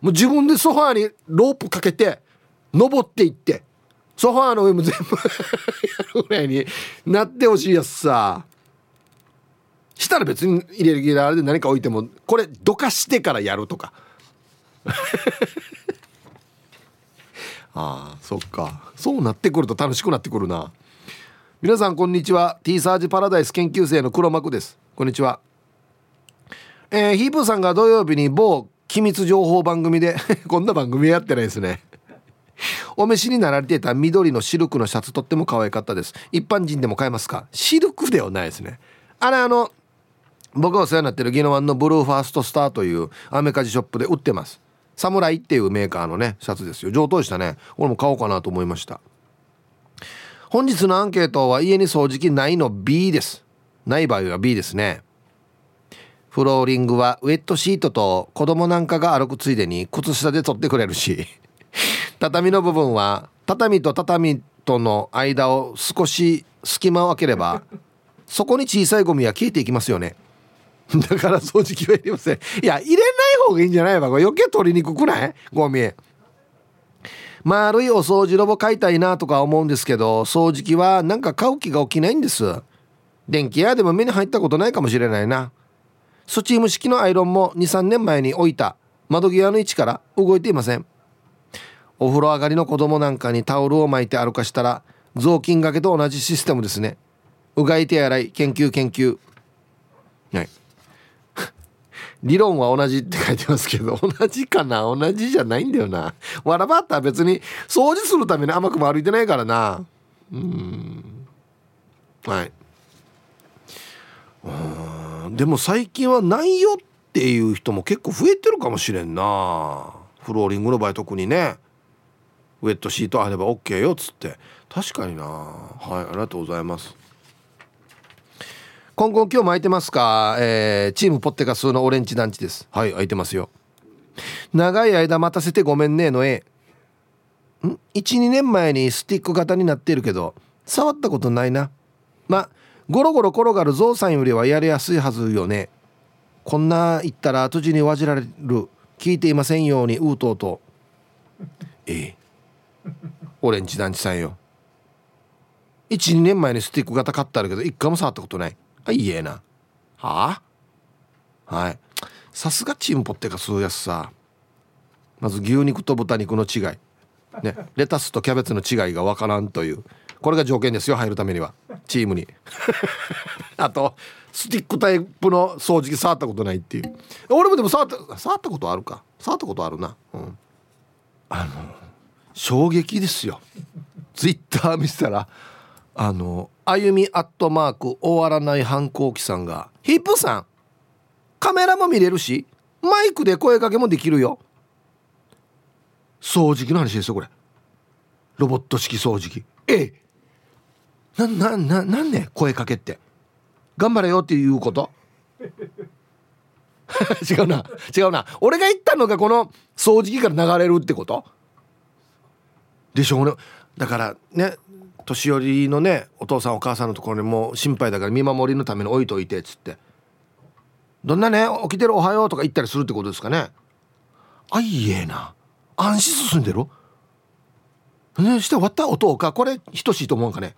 もう自分でソファーにロープかけて登っていってソファーの上も全部 やるぐらいになってほしいやつさ。したら別に入れるギラーで何か置いてもこれどかしてからやるとか。ああそっか。そうなってくると楽しくなってくるな。皆さんこんにちは。T サージパラダイス研究生の黒幕です。こんにちは。えー、ヒープーさんが土曜日に某機密情報番組で こんな番組やってないですね。お召しになられていた緑のシルクのシャツとっても可愛かったです。一般人でも買えますか？シルクではないですね。あれあの僕がお世話になってるギノワンのブルーファーストスターというアメカジショップで売ってます。サムライっていうメーカーのねシャツですよ。上等でしたね。俺も買おうかなと思いました。本日のアンケートは家に掃除機ないの B です。ない場合は B ですね。フローリングはウェットシートと子供なんかが歩くついでに靴下で取ってくれるし。畳の部分は畳と畳との間を少し隙間を空ければそこに小さいゴミは消えていきますよね。だから掃除機はいりません。いや入れない方がいいんじゃないわ。これ余計取りにくくない？ゴミ。丸いお掃除ロボ買いたいなとか思うんですけど掃除機はなんか買う気が起きないんです。電気屋でも目に入ったことないかもしれないな。スチーム式のアイロンも23年前に置いた。窓際の位置から動いていません。お風呂上がりの子供なんかにタオルを巻いて歩かしたら雑巾がけと同じシステムですね。うがい手洗い研究研究。はい。理論は同じって書いてますけど 同じかな？同じじゃないんだよな。わらばったは別に掃除するために甘くも歩いてないからな。うん。はい。うんでも最近はないよっていう人も結構増えてるかもしれんな。フローリングの場合特にね。ウェットシートあれば OK よっつって。確かにな。はいありがとうございます。今後今日も空いてますか、えー、チームポッテガスのオレンジ団地です。はい空いてますよ。長い間待たせてごめんねの絵ん？12年前にスティック型になっているけど触ったことないな。まゴロゴロ転がるゾウさんよりはやりやすいはずよね。こんな言ったら後地にわじられる。聞いていませんようにううとうと。ええ。オレンジ団地さんよ。12年前にスティック型買ったるけど一回も触ったことないあいいえな。はあ？はい。さすがチームポッテがそうやすさ。まず牛肉と豚肉の違い。ね。レタスとキャベツの違いがわからんという。これが条件ですよ入るためには。チームに。あとスティックタイプの掃除機触ったことないっていう。俺もでも触った触ったことあるか。触ったことあるな。うん。あの衝撃ですよ。ツイッター見せたらあのあゆみアットマーク終わらない反抗期さんが「ヒップさんカメラも見れるしマイクで声かけもできるよ」掃除機の話ですよこれ。ロボット式掃除機。ええ。ななななんで声かけって。頑張れよっていうこと？違うな。違うな。俺が言ったのがこの掃除機から流れるってこと？でしょうね。だからね年寄りのねお父さんお母さんのところにも心配だから見守りのために置いといてっつってどんなね起きてる？おはようとか言ったりするってことですかねあいえな。安心進んでるねして終わった？音かこれ等しいと思うんかね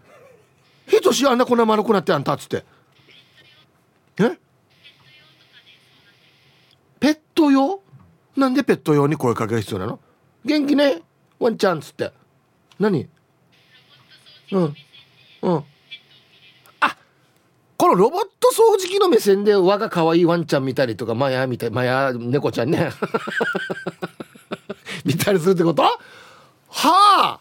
等しい？あんなこんな丸くなってあんたっつってえ？ペット用？なんでペット用に声かけが必要なの元気ね？ワンちゃんっつって何？うん。うん。あこのロボット掃除機の目線で我が可愛いワンちゃん見たりとかマヤみたいマヤ猫ちゃんね。見たりするってこと？はあ。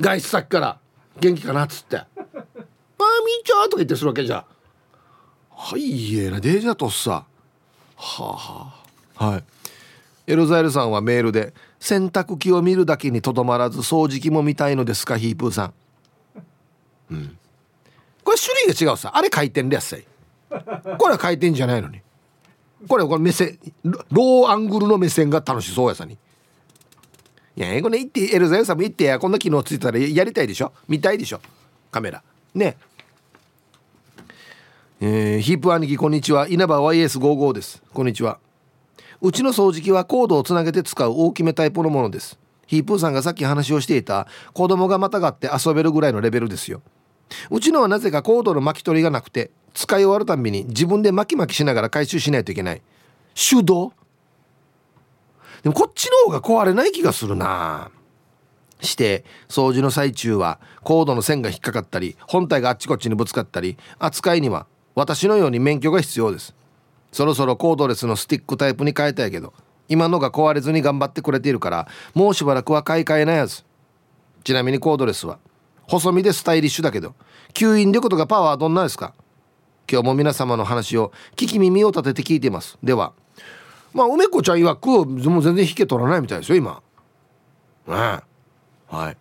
外出先から元気かなっつって「あみーちゃん」とか言ってするわけじゃはいえなデージャとさ。はあはあ。はい。エロザイルさんはメールで「洗濯機を見るだけにとどまらず掃除機も見たいのですかヒープーさん」うん。これ種類が違うさ。あれ回転でやっさいこれは回転じゃないのに。これこれ目線ローアングルの目線が楽しそうやさに。いやこれ言ってエルザイルさんも言ってや。こんな機能ついたらやりたいでしょ。見たいでしょ。カメラ。ね。えー、ヒープ兄貴こんにちは。稲葉 YS55 です。こんにちは。うちの掃除機はコードをつなげて使う大きめタイプのものです。ヒープーさんがさっき話をしていた子供がまたがって遊べるぐらいのレベルですよ。うちのはなぜかコードの巻き取りがなくて使い終わるたびに自分で巻き巻きしながら回収しないといけない。手動？でもこっちの方が壊れない気がするな。して掃除の最中はコードの線が引っかかったり本体があっちこっちにぶつかったり扱いには私のように免許が必要です。そろそろコードレスのスティックタイプに変えたいけど今のが壊れずに頑張ってくれているからもうしばらくは買い替えないはず。ちなみにコードレスは細身でスタイリッシュだけど吸引力とかパワーはどんなですか？今日も皆様の話を聞き耳を立てて聞いています。ではまあ梅子ちゃん曰くもう全然引け取らないみたいですよ今。ねはい。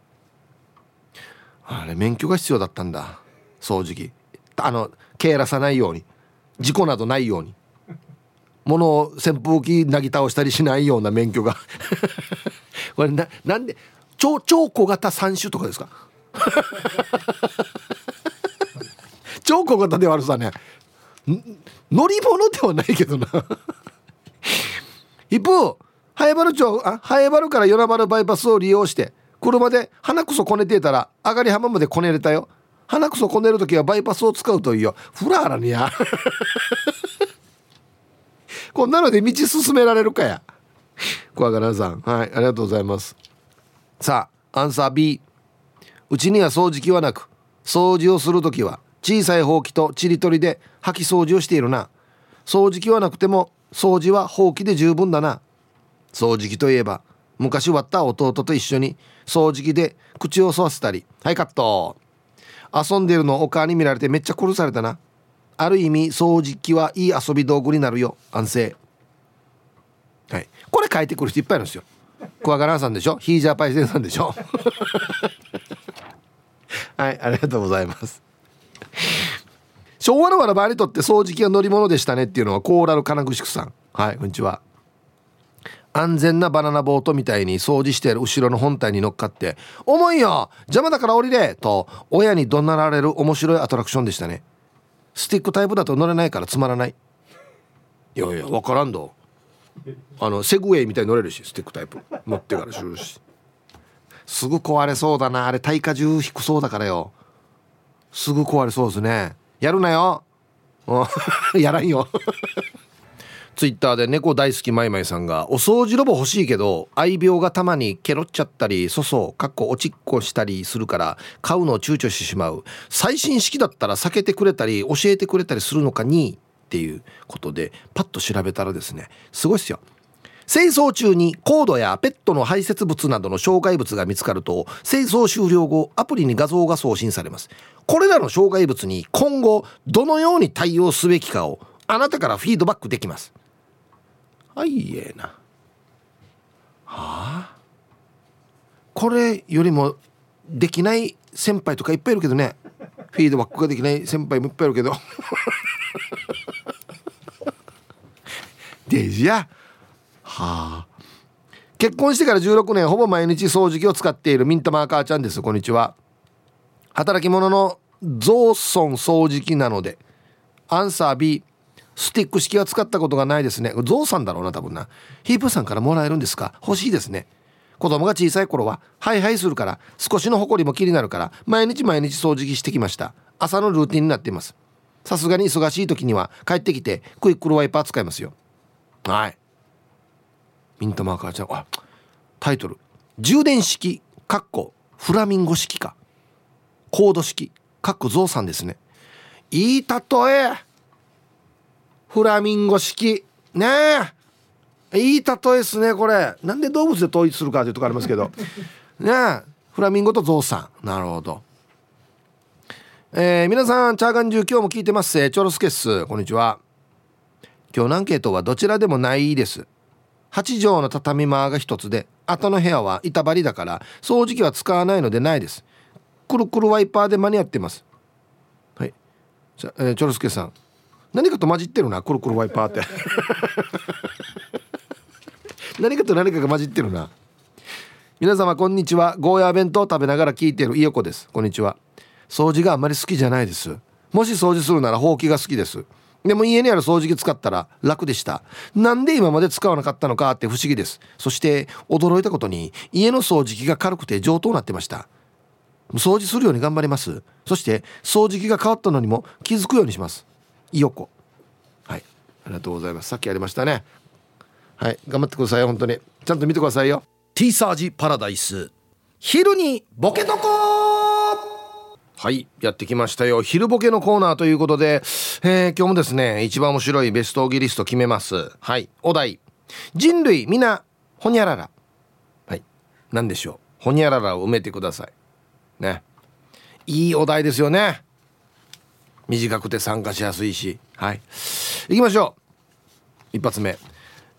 あれ免許が必要だったんだ。掃除機。あの蹴らさないように。事故などないように。物を扇風機なぎ倒したりしないような免許が。これななんで超超小型3種とかですか？超小型ではあるさね。乗り物ではないけどな。一方早原町あ早原から与那原バイパスを利用して車で鼻くそこねてたら上がり浜までこねれたよ。鼻くそこねる時はバイパスを使うといいよ。フラーラにやこんなので道進められるかや。小柄さん。はいありがとうございます。さあアンサー B うちには掃除機はなく掃除をする時は小さいほうきとちりとりで掃き掃除をしているな。掃除機はなくても掃除はほうきで十分だな。掃除機といえば昔割った弟と一緒に掃除機で口を吸わせたり。はいカット。遊んでるのお母に見られてめっちゃ殺されたな。ある意味掃除機はいい遊び道具になるよ。安静。はい。これ書いてくる人いっぱいいるんですよ。クワガランさんでしょ？ヒージャーパイセンさんでしょ？はいありがとうございます。昭和のわらばにとって掃除機は乗り物でしたねっていうのはコーラル金具宿さん。はいこんにちは。安全なバナナボートみたいに掃除してる後ろの本体に乗っかって「重いよ邪魔だから降りれ!」と親に怒鳴られる面白いアトラクションでしたね。スティックタイプだと乗れないからつまらない。いやいや分からんど。あのセグウェイみたいに乗れるしスティックタイプ。乗ってからするし。すぐ壊れそうだな。あれ耐荷重低そうだからよ。すぐ壊れそうですね。やるなよ。やらんよ。ツイッターで猫大好きマイマイさんがお掃除ロボ欲しいけど愛病がたまにケロっちゃったり粗相かっこ落ちっこしたりするから買うのを躊躇してしまう。最新式だったら避けてくれたり教えてくれたりするのかにっていうことでパッと調べたらですねすごいっすよ。清掃中にコードやペットの排泄物などの障害物が見つかると清掃終了後アプリに画像が送信されます。これらの障害物に今後どのように対応すべきかをあなたからフィードバックできます。はいええな。はあ？これよりもできない先輩とかいっぱいいるけどね。フィードバックができない先輩もいっぱいいるけど。デジや。はあ？結婚してから16年ほぼ毎日掃除機を使っている。ミンタマーカーちゃんです。こんにちは。働き者のゾーソン掃除機なので。アンサー B スティック式は使ったことがないですね。ゾウさんだろうな多分な。ヒープさんからもらえるんですか？欲しいですね。子供が小さい頃はハイハイするから少しのホコリも気になるから毎日毎日掃除機してきました。朝のルーティンになっています。さすがに忙しい時には帰ってきてクイックルワイパー使いますよ。はい。ミントマーカーちゃんあタイトル。充電式かっこフラミンゴ式か。コード式かっこゾウさんですね。いい例え。フラミンゴ式。ねえ。いい例えですねこれ。なんで動物で統一するかというとこありますけど。ねえ。フラミンゴとゾウさん。なるほど。えー、皆さんチャーガンジュ今日も聞いてます。チョロスケッスこんにちは。今日のアンケートはどちらでもないです。8畳の畳間が1つで後の部屋は板張りだから掃除機は使わないのでないです。くるくるワイパーで間に合ってます。はい。じゃ、えー、チョロスケさん何かと混じってるなくるくるワイパーって。何かと何かが混じってるな。皆様こんにちは。ゴーヤー弁当食べながら聞いてるいよこです。こんにちは。掃除があんまり好きじゃないです。もし掃除するならほうきが好きです。でも家にある掃除機使ったら楽でした。なんで今まで使わなかったのかって不思議です。そして驚いたことに家の掃除機が軽くて上等になってました。掃除するように頑張ります。そして掃除機が変わったのにも気づくようにしますいよこはい。ありがとうございます。さっきやりましたね。はい。頑張ってください本当に。ちゃんと見てくださいよ。T サージパラダイス。昼にボケとこはい。やってきましたよ。昼ボケのコーナーということで、えー、今日もですね一番面白いベストギリスト決めます。はい。お題。人類皆ほにゃらら。はい。何でしょう。ほにゃららを埋めてください。ね。いいお題ですよね短くて参加しやすいし。はい。行きましょう。一発目。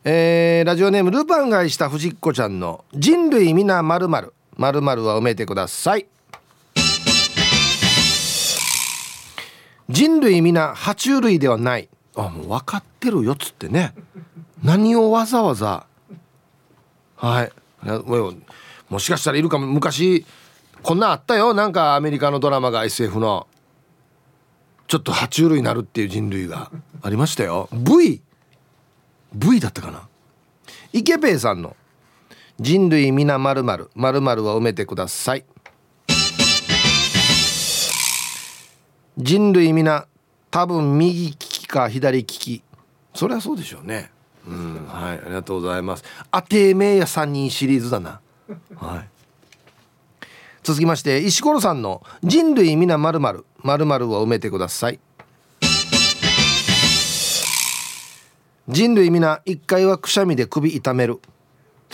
えー、ラジオネームルパン買いした藤子ちゃんの「人類皆まるまるは埋めてください。人類皆爬虫類ではない。あもう分かってるよっつってね。何をわざわざ。はい。もしかしたらいるかも。昔こんなあったよ。なんかアメリカのドラマが SF の。ちょっと爬虫類になるっていう人類がありましたよ。V V だったかな。イケペイさんの「人類皆まるまるまるは埋めてください」人類皆多分右利きか左利き。そりゃそうでしょうね。うん。はい。ありがとうございます。あてめえや3人シリーズだな。はい。続きまして石ころさんの「人類皆まるまるまるを埋めてください。人類皆一回はくしゃみで首痛める。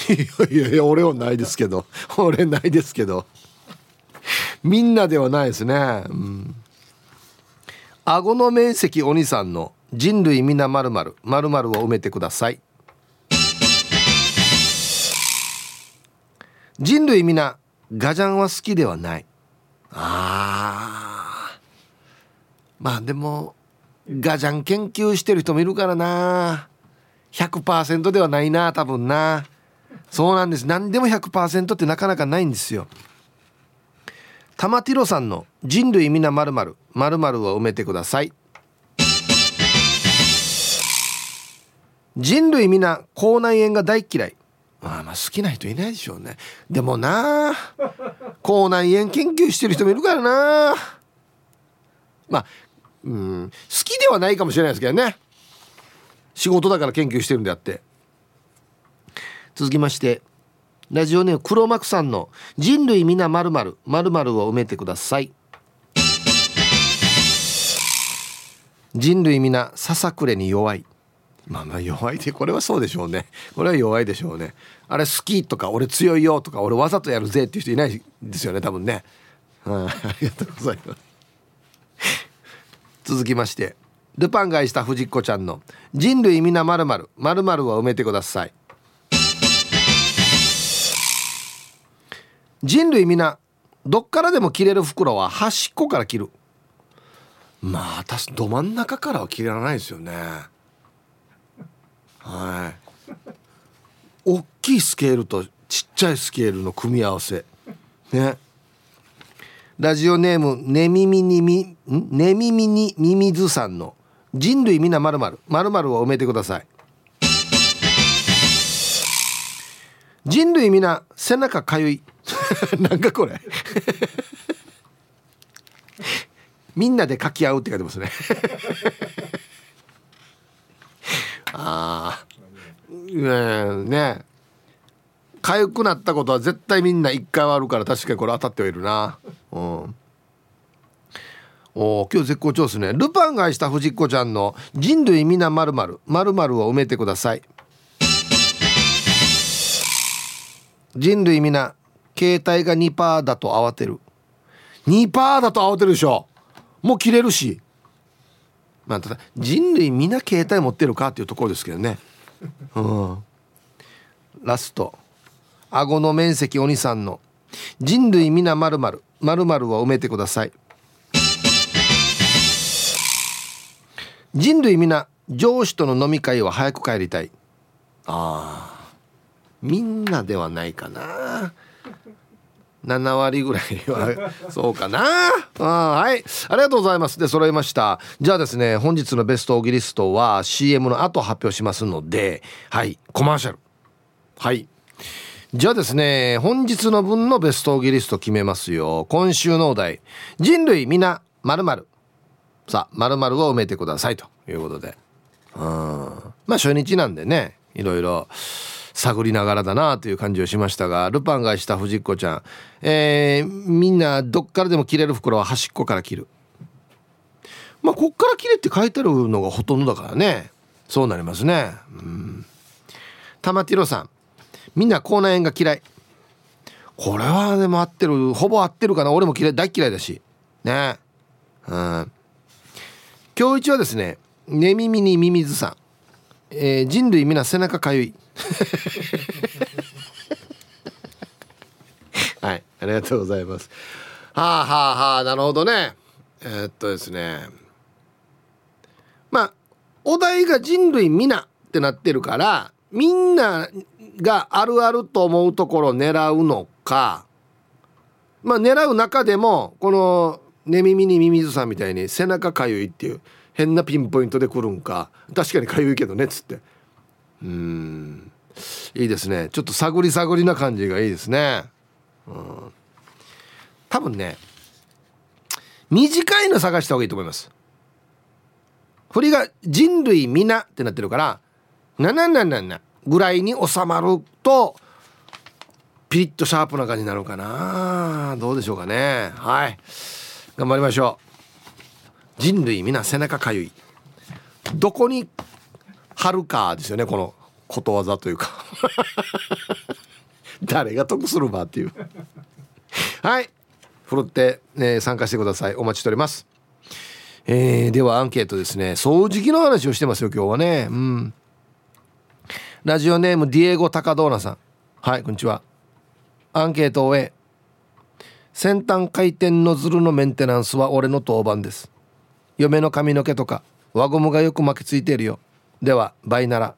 いやいや俺はないですけど。俺ないですけど。みんなではないですね。うん。顎の面積お兄さんの人類皆まるまるまるを埋めてください。人類皆ガジャンは好きではない。あまあでもガジャン研究してる人もいるからな。100%ではないな多分な。そうなんです。何でも100%ってなかなかないんですよ。玉ティロさんの人類皆まるまるまるを埋めてください。人類皆口内炎が大嫌い。まあまあ好きな人いないでしょうね。でもな口内炎研究してる人もいるからな。まあうん好きではないかもしれないですけどね。仕事だから研究してるんであって。続きましてラジオネーム黒幕さんの人類皆まるまるまるを埋めてください。人類皆ささくれに弱い。まあまあ弱いでこれはそうでしょうね。これは弱いでしょうね。あれ好きとか俺強いよとか俺わざとやるぜっていう人いないですよね多分ね、はい、ありがとうございます。続きましてルパンがいした藤子ちゃんの人類皆まるまるまるを埋めてください。人類皆どっからでも切れる袋は端っこから切る。まあ私ど真ん中からは切らないですよね。はい。大きいスケールとちっちゃいスケールの組み合わせ。ね。ラジオネームねみみにみねみみにみみずさんの。人類みなまるまるまるまるを埋めてください。人類みな背中かゆい。なんかこれ。みんなで書き合うって書いてますね。ああねね痒くなったことは絶対みんな一回はあるから確かにこれ当たってはいるな。うん。お今日絶好調ですね。ルパンが愛した藤子ちゃんの人類皆まるまるまるまるを埋めてください。人類皆携帯が2%だと慌てる。2%だと慌てるでしょ。もう切れるし。まあただ人類皆携帯持ってるかっていうところですけどね。うん。ラスト。顎の面積お兄さんの。人類皆まるまるまるまるを埋めてください。人類皆上司との飲み会は早く帰りたい。ああみんなではないかな7割ぐらいは そうかな。あはい。ありがとうございます。で揃いました。じゃあですね本日のベストオギリストは CM の後発表しますのではい。コマーシャル。はい。じゃあですね本日の分のベストオギリスト決めますよ。今週のお題。人類皆〇〇。さあ〇〇を埋めてくださいということで。うん。まあ初日なんでねいろいろ。探りながらだなという感じをしましたがルパンがした藤子ちゃん、えー、みんなどっからでも切れる袋は端っこから切る。まあこっから切れって書いてあるのがほとんどだからね。そうなりますね。うん。玉ティロさん。みんな口内炎が嫌い。これはでも合ってる。ほぼ合ってるかな。俺も嫌い。大嫌いだし。ね。うん。今日一はですね寝耳にミミズさん、えー、人類皆背中かゆい。はいありがとうございます。はあはあはあなるほどね。えー、っとですね。まあお題が人類皆ってなってるからみんながあるあると思うところを狙うのかまあ狙う中でもこの寝耳にミミズさんみたいに背中かゆいっていう変なピンポイントで来るんか。確かにかゆいけどねっつって。うん。いいですね。ちょっと探り探りな感じがいいですね。うん。多分ね短いの探した方がいいと思います。振りが人類皆ってなってるからなななななぐらいに収まるとピリッとシャープな感じになるかな。どうでしょうかね。はい。頑張りましょう。人類皆背中かゆい。どこに貼るかですよねこのことわざというか。誰が得するばっていう。はい。ふるって、ね、参加してください。お待ちしております。えー、ではアンケートですね。掃除機の話をしてますよ今日はね。うん。ラジオネームディエゴ・タカドーナさん。はいこんにちは。アンケートを終え先端回転ノズルのメンテナンスは俺の当番です。嫁の髪の毛とか輪ゴムがよく巻きついているよ。では倍なら。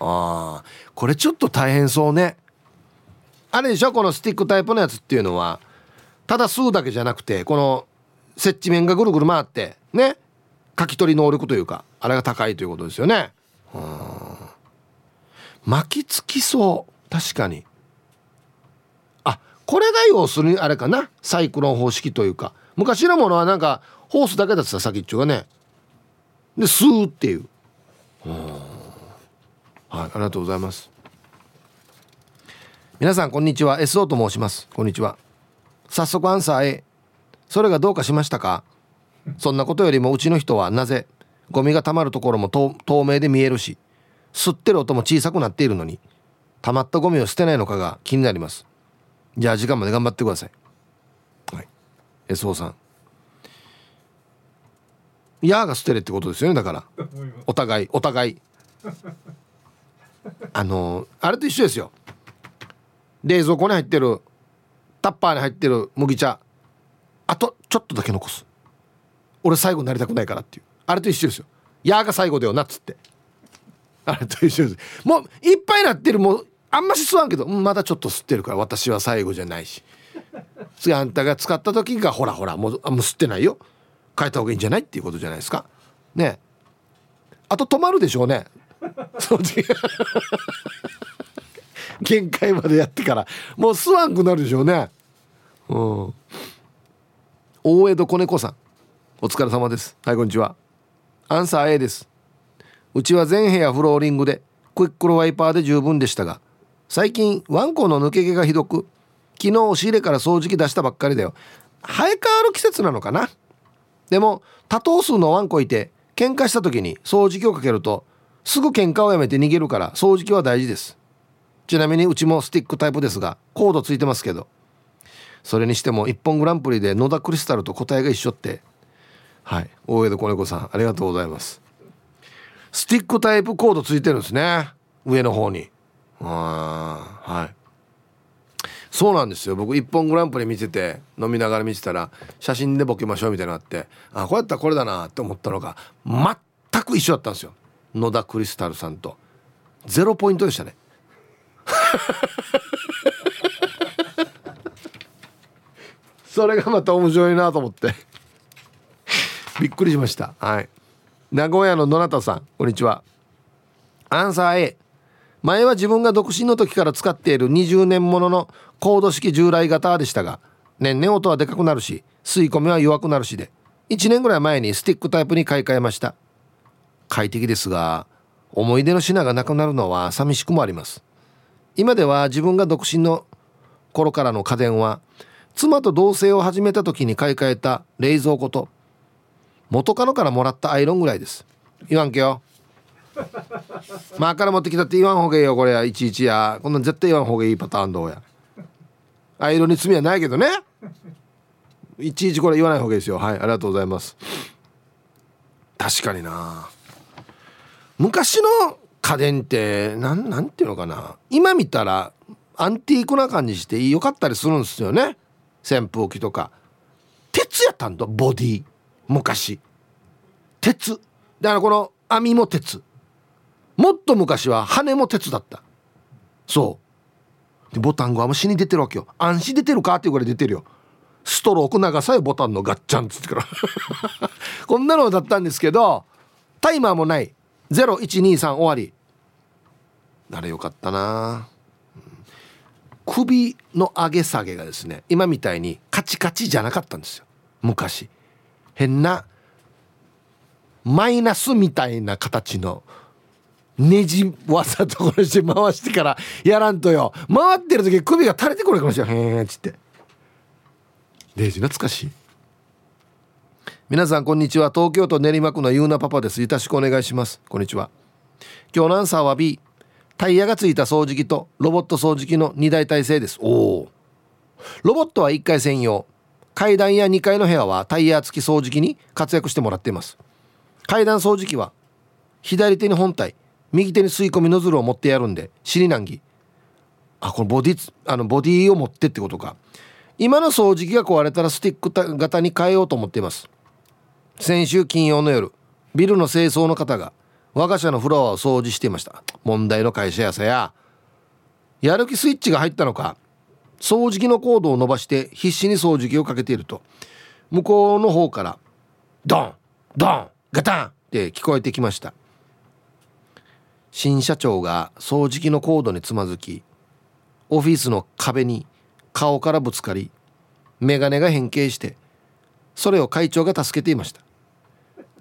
あー。これちょっと大変そうね。あれでしょ？このスティックタイプのやつっていうのは。ただ吸うだけじゃなくてこの接地面がぐるぐる回ってね？書き取り能力というかあれが高いということですよね。巻きつきそう。確かに。あこれが要するにあれかな？サイクロン方式というか。昔のものはなんかホースだけだった先っちょがね。で吸うっていうはいありがとうございます。皆さんこんにちは。SO と申します。こんにちは。早速アンサー A それがどうかしましたか？そんなことよりもうちの人はなぜ？ゴミが溜まるところも透明で見えるし吸ってる音も小さくなっているのに溜まったゴミを捨てないのかが気になります。じゃあ時間まで頑張ってください。はい。SO さん「や」が捨てれってことですよねだから。お互いお互い。あのあれと一緒ですよ。冷蔵庫に入ってるタッパーに入ってる麦茶あとちょっとだけ残す。俺最後になりたくないからっていう。あれと一緒ですよ「や」が最後だよなっつって。あれと一緒です。もういっぱいなってるもうあんまし吸わんけど、うん、まだちょっと吸ってるから私は最後じゃないし。次あんたが使った時がほらほらもうあもう吸ってないよ変えた方がいいんじゃないっていうことじゃないですか。ね。あと止まるでしょうね。そう限界までやってから。もう吸わんくなるでしょうね。うん。大江戸子猫さん。お疲れ様です。はいこんにちは。アンサー A です。うちは全部屋フローリングでクイックルワイパーで十分でしたが最近ワンコの抜け毛がひどく昨日押し入れから掃除機出したばっかりだよ。生え変わる季節なのかな。でも多頭数のワンコいて喧嘩した時に掃除機をかけるとすぐ喧嘩をやめて逃げるから掃除機は大事です。ちなみにうちもスティックタイプですがコードついてますけどそれにしても一本グランプリで野田クリスタルと答えが一緒って。はい。大江戸子猫さんありがとうございます。スティックタイプコードついてるんですね。上の方に。あはいそうなんですよ。僕一本グランプリ見てて飲みながら見てたら写真でボケましょうみたいなのあってあこうやったらこれだなって思ったのが全く一緒だったんですよ。野田クリスタルさんと。ゼロポイントでしたね。それがまた面白いなと思って。びっくりしました。はい。名古屋の野中さんこんにちは。アンサー A 前は自分が独身の時から使っている20年もののコード式従来型でしたが年々音はでかくなるし吸い込みは弱くなるしで1年ぐらい前にスティックタイプに買い替えました。快適ですが思い出の品がなくなるのは寂しくもあります。今では自分が独身の頃からの家電は妻と同棲を始めた時に買い替えた冷蔵庫と元カノからもらったアイロンぐらいです。言わんけよ。まあから持ってきたって言わん方がいいよこれやいちいちや。こんなん絶対言わん方がいいパターンどうや。アイロンに罪はないけどね。いちいちこれ言わない方がいいですよ。はいありがとうございます。確かにな。昔の家電ってなんなんていうのかな。今見たらアンティークな感じして良かったりするんですよね。扇風機とか。鉄やったんだボディ。昔。鉄。だからこの網も鉄。もっと昔は羽も鉄だった。そう。でボタンがも死に出てるわけよ。暗視出てるかっていうぐらい出てるよ。ストローク長さよボタンのガッチャンっつってから。こんなのだったんですけどタイマーもない。0123終わり。あれよかったな、首の上げ下げがですね今みたいにカチカチじゃなかったんですよ。昔。変なマイナスみたいな形のねじわざところして回してからやらんとよ。回ってる時首が垂れてくるかもしれないへえっつって。レイジ懐かしい。皆さんこんにちは。東京都練馬区のゆうなパパです。よろしくお願いします。こんにちは。今日のアンサーは B タイヤがついた掃除機とロボット掃除機の2台体制です。おおロボットは1階専用。階段や2階の部屋はタイヤ付き掃除機に活躍してもらっています。階段掃除機は左手に本体。右手に吸い込みノズルを持ってやるんで尻難儀あこのボディあのボディを持ってってことか。今の掃除機が壊れたらスティック型に変えようと思っています。先週金曜の夜ビルの清掃の方が我が社のフロアを掃除していました。問題の会社やさや。やる気スイッチが入ったのか掃除機のコードを伸ばして必死に掃除機をかけていると。向こうの方からドンドンガタンって聞こえてきました。新社長が掃除機のコードにつまずきオフィスの壁に顔からぶつかり眼鏡が変形してそれを会長が助けていました。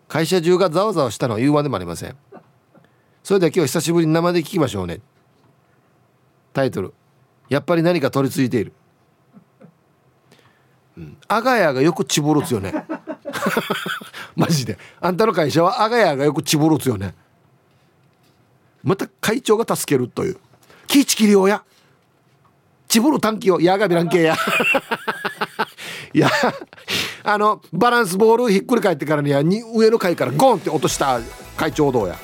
会社中がざわざわしたのは言うまでもありません。それでは今日久しぶりに生で聞きましょうね。タイトル。やっぱり何か取り付いている、うん、アガヤがよくチボるつよね。マジで。あんたの会社はアガヤがよくチボるつよね。また会長が助けるという。キーチキリオやチブル短期をやがびらんけや。いやあのバランスボールひっくり返ってからにはに上の階からゴンって落とした会長どうや。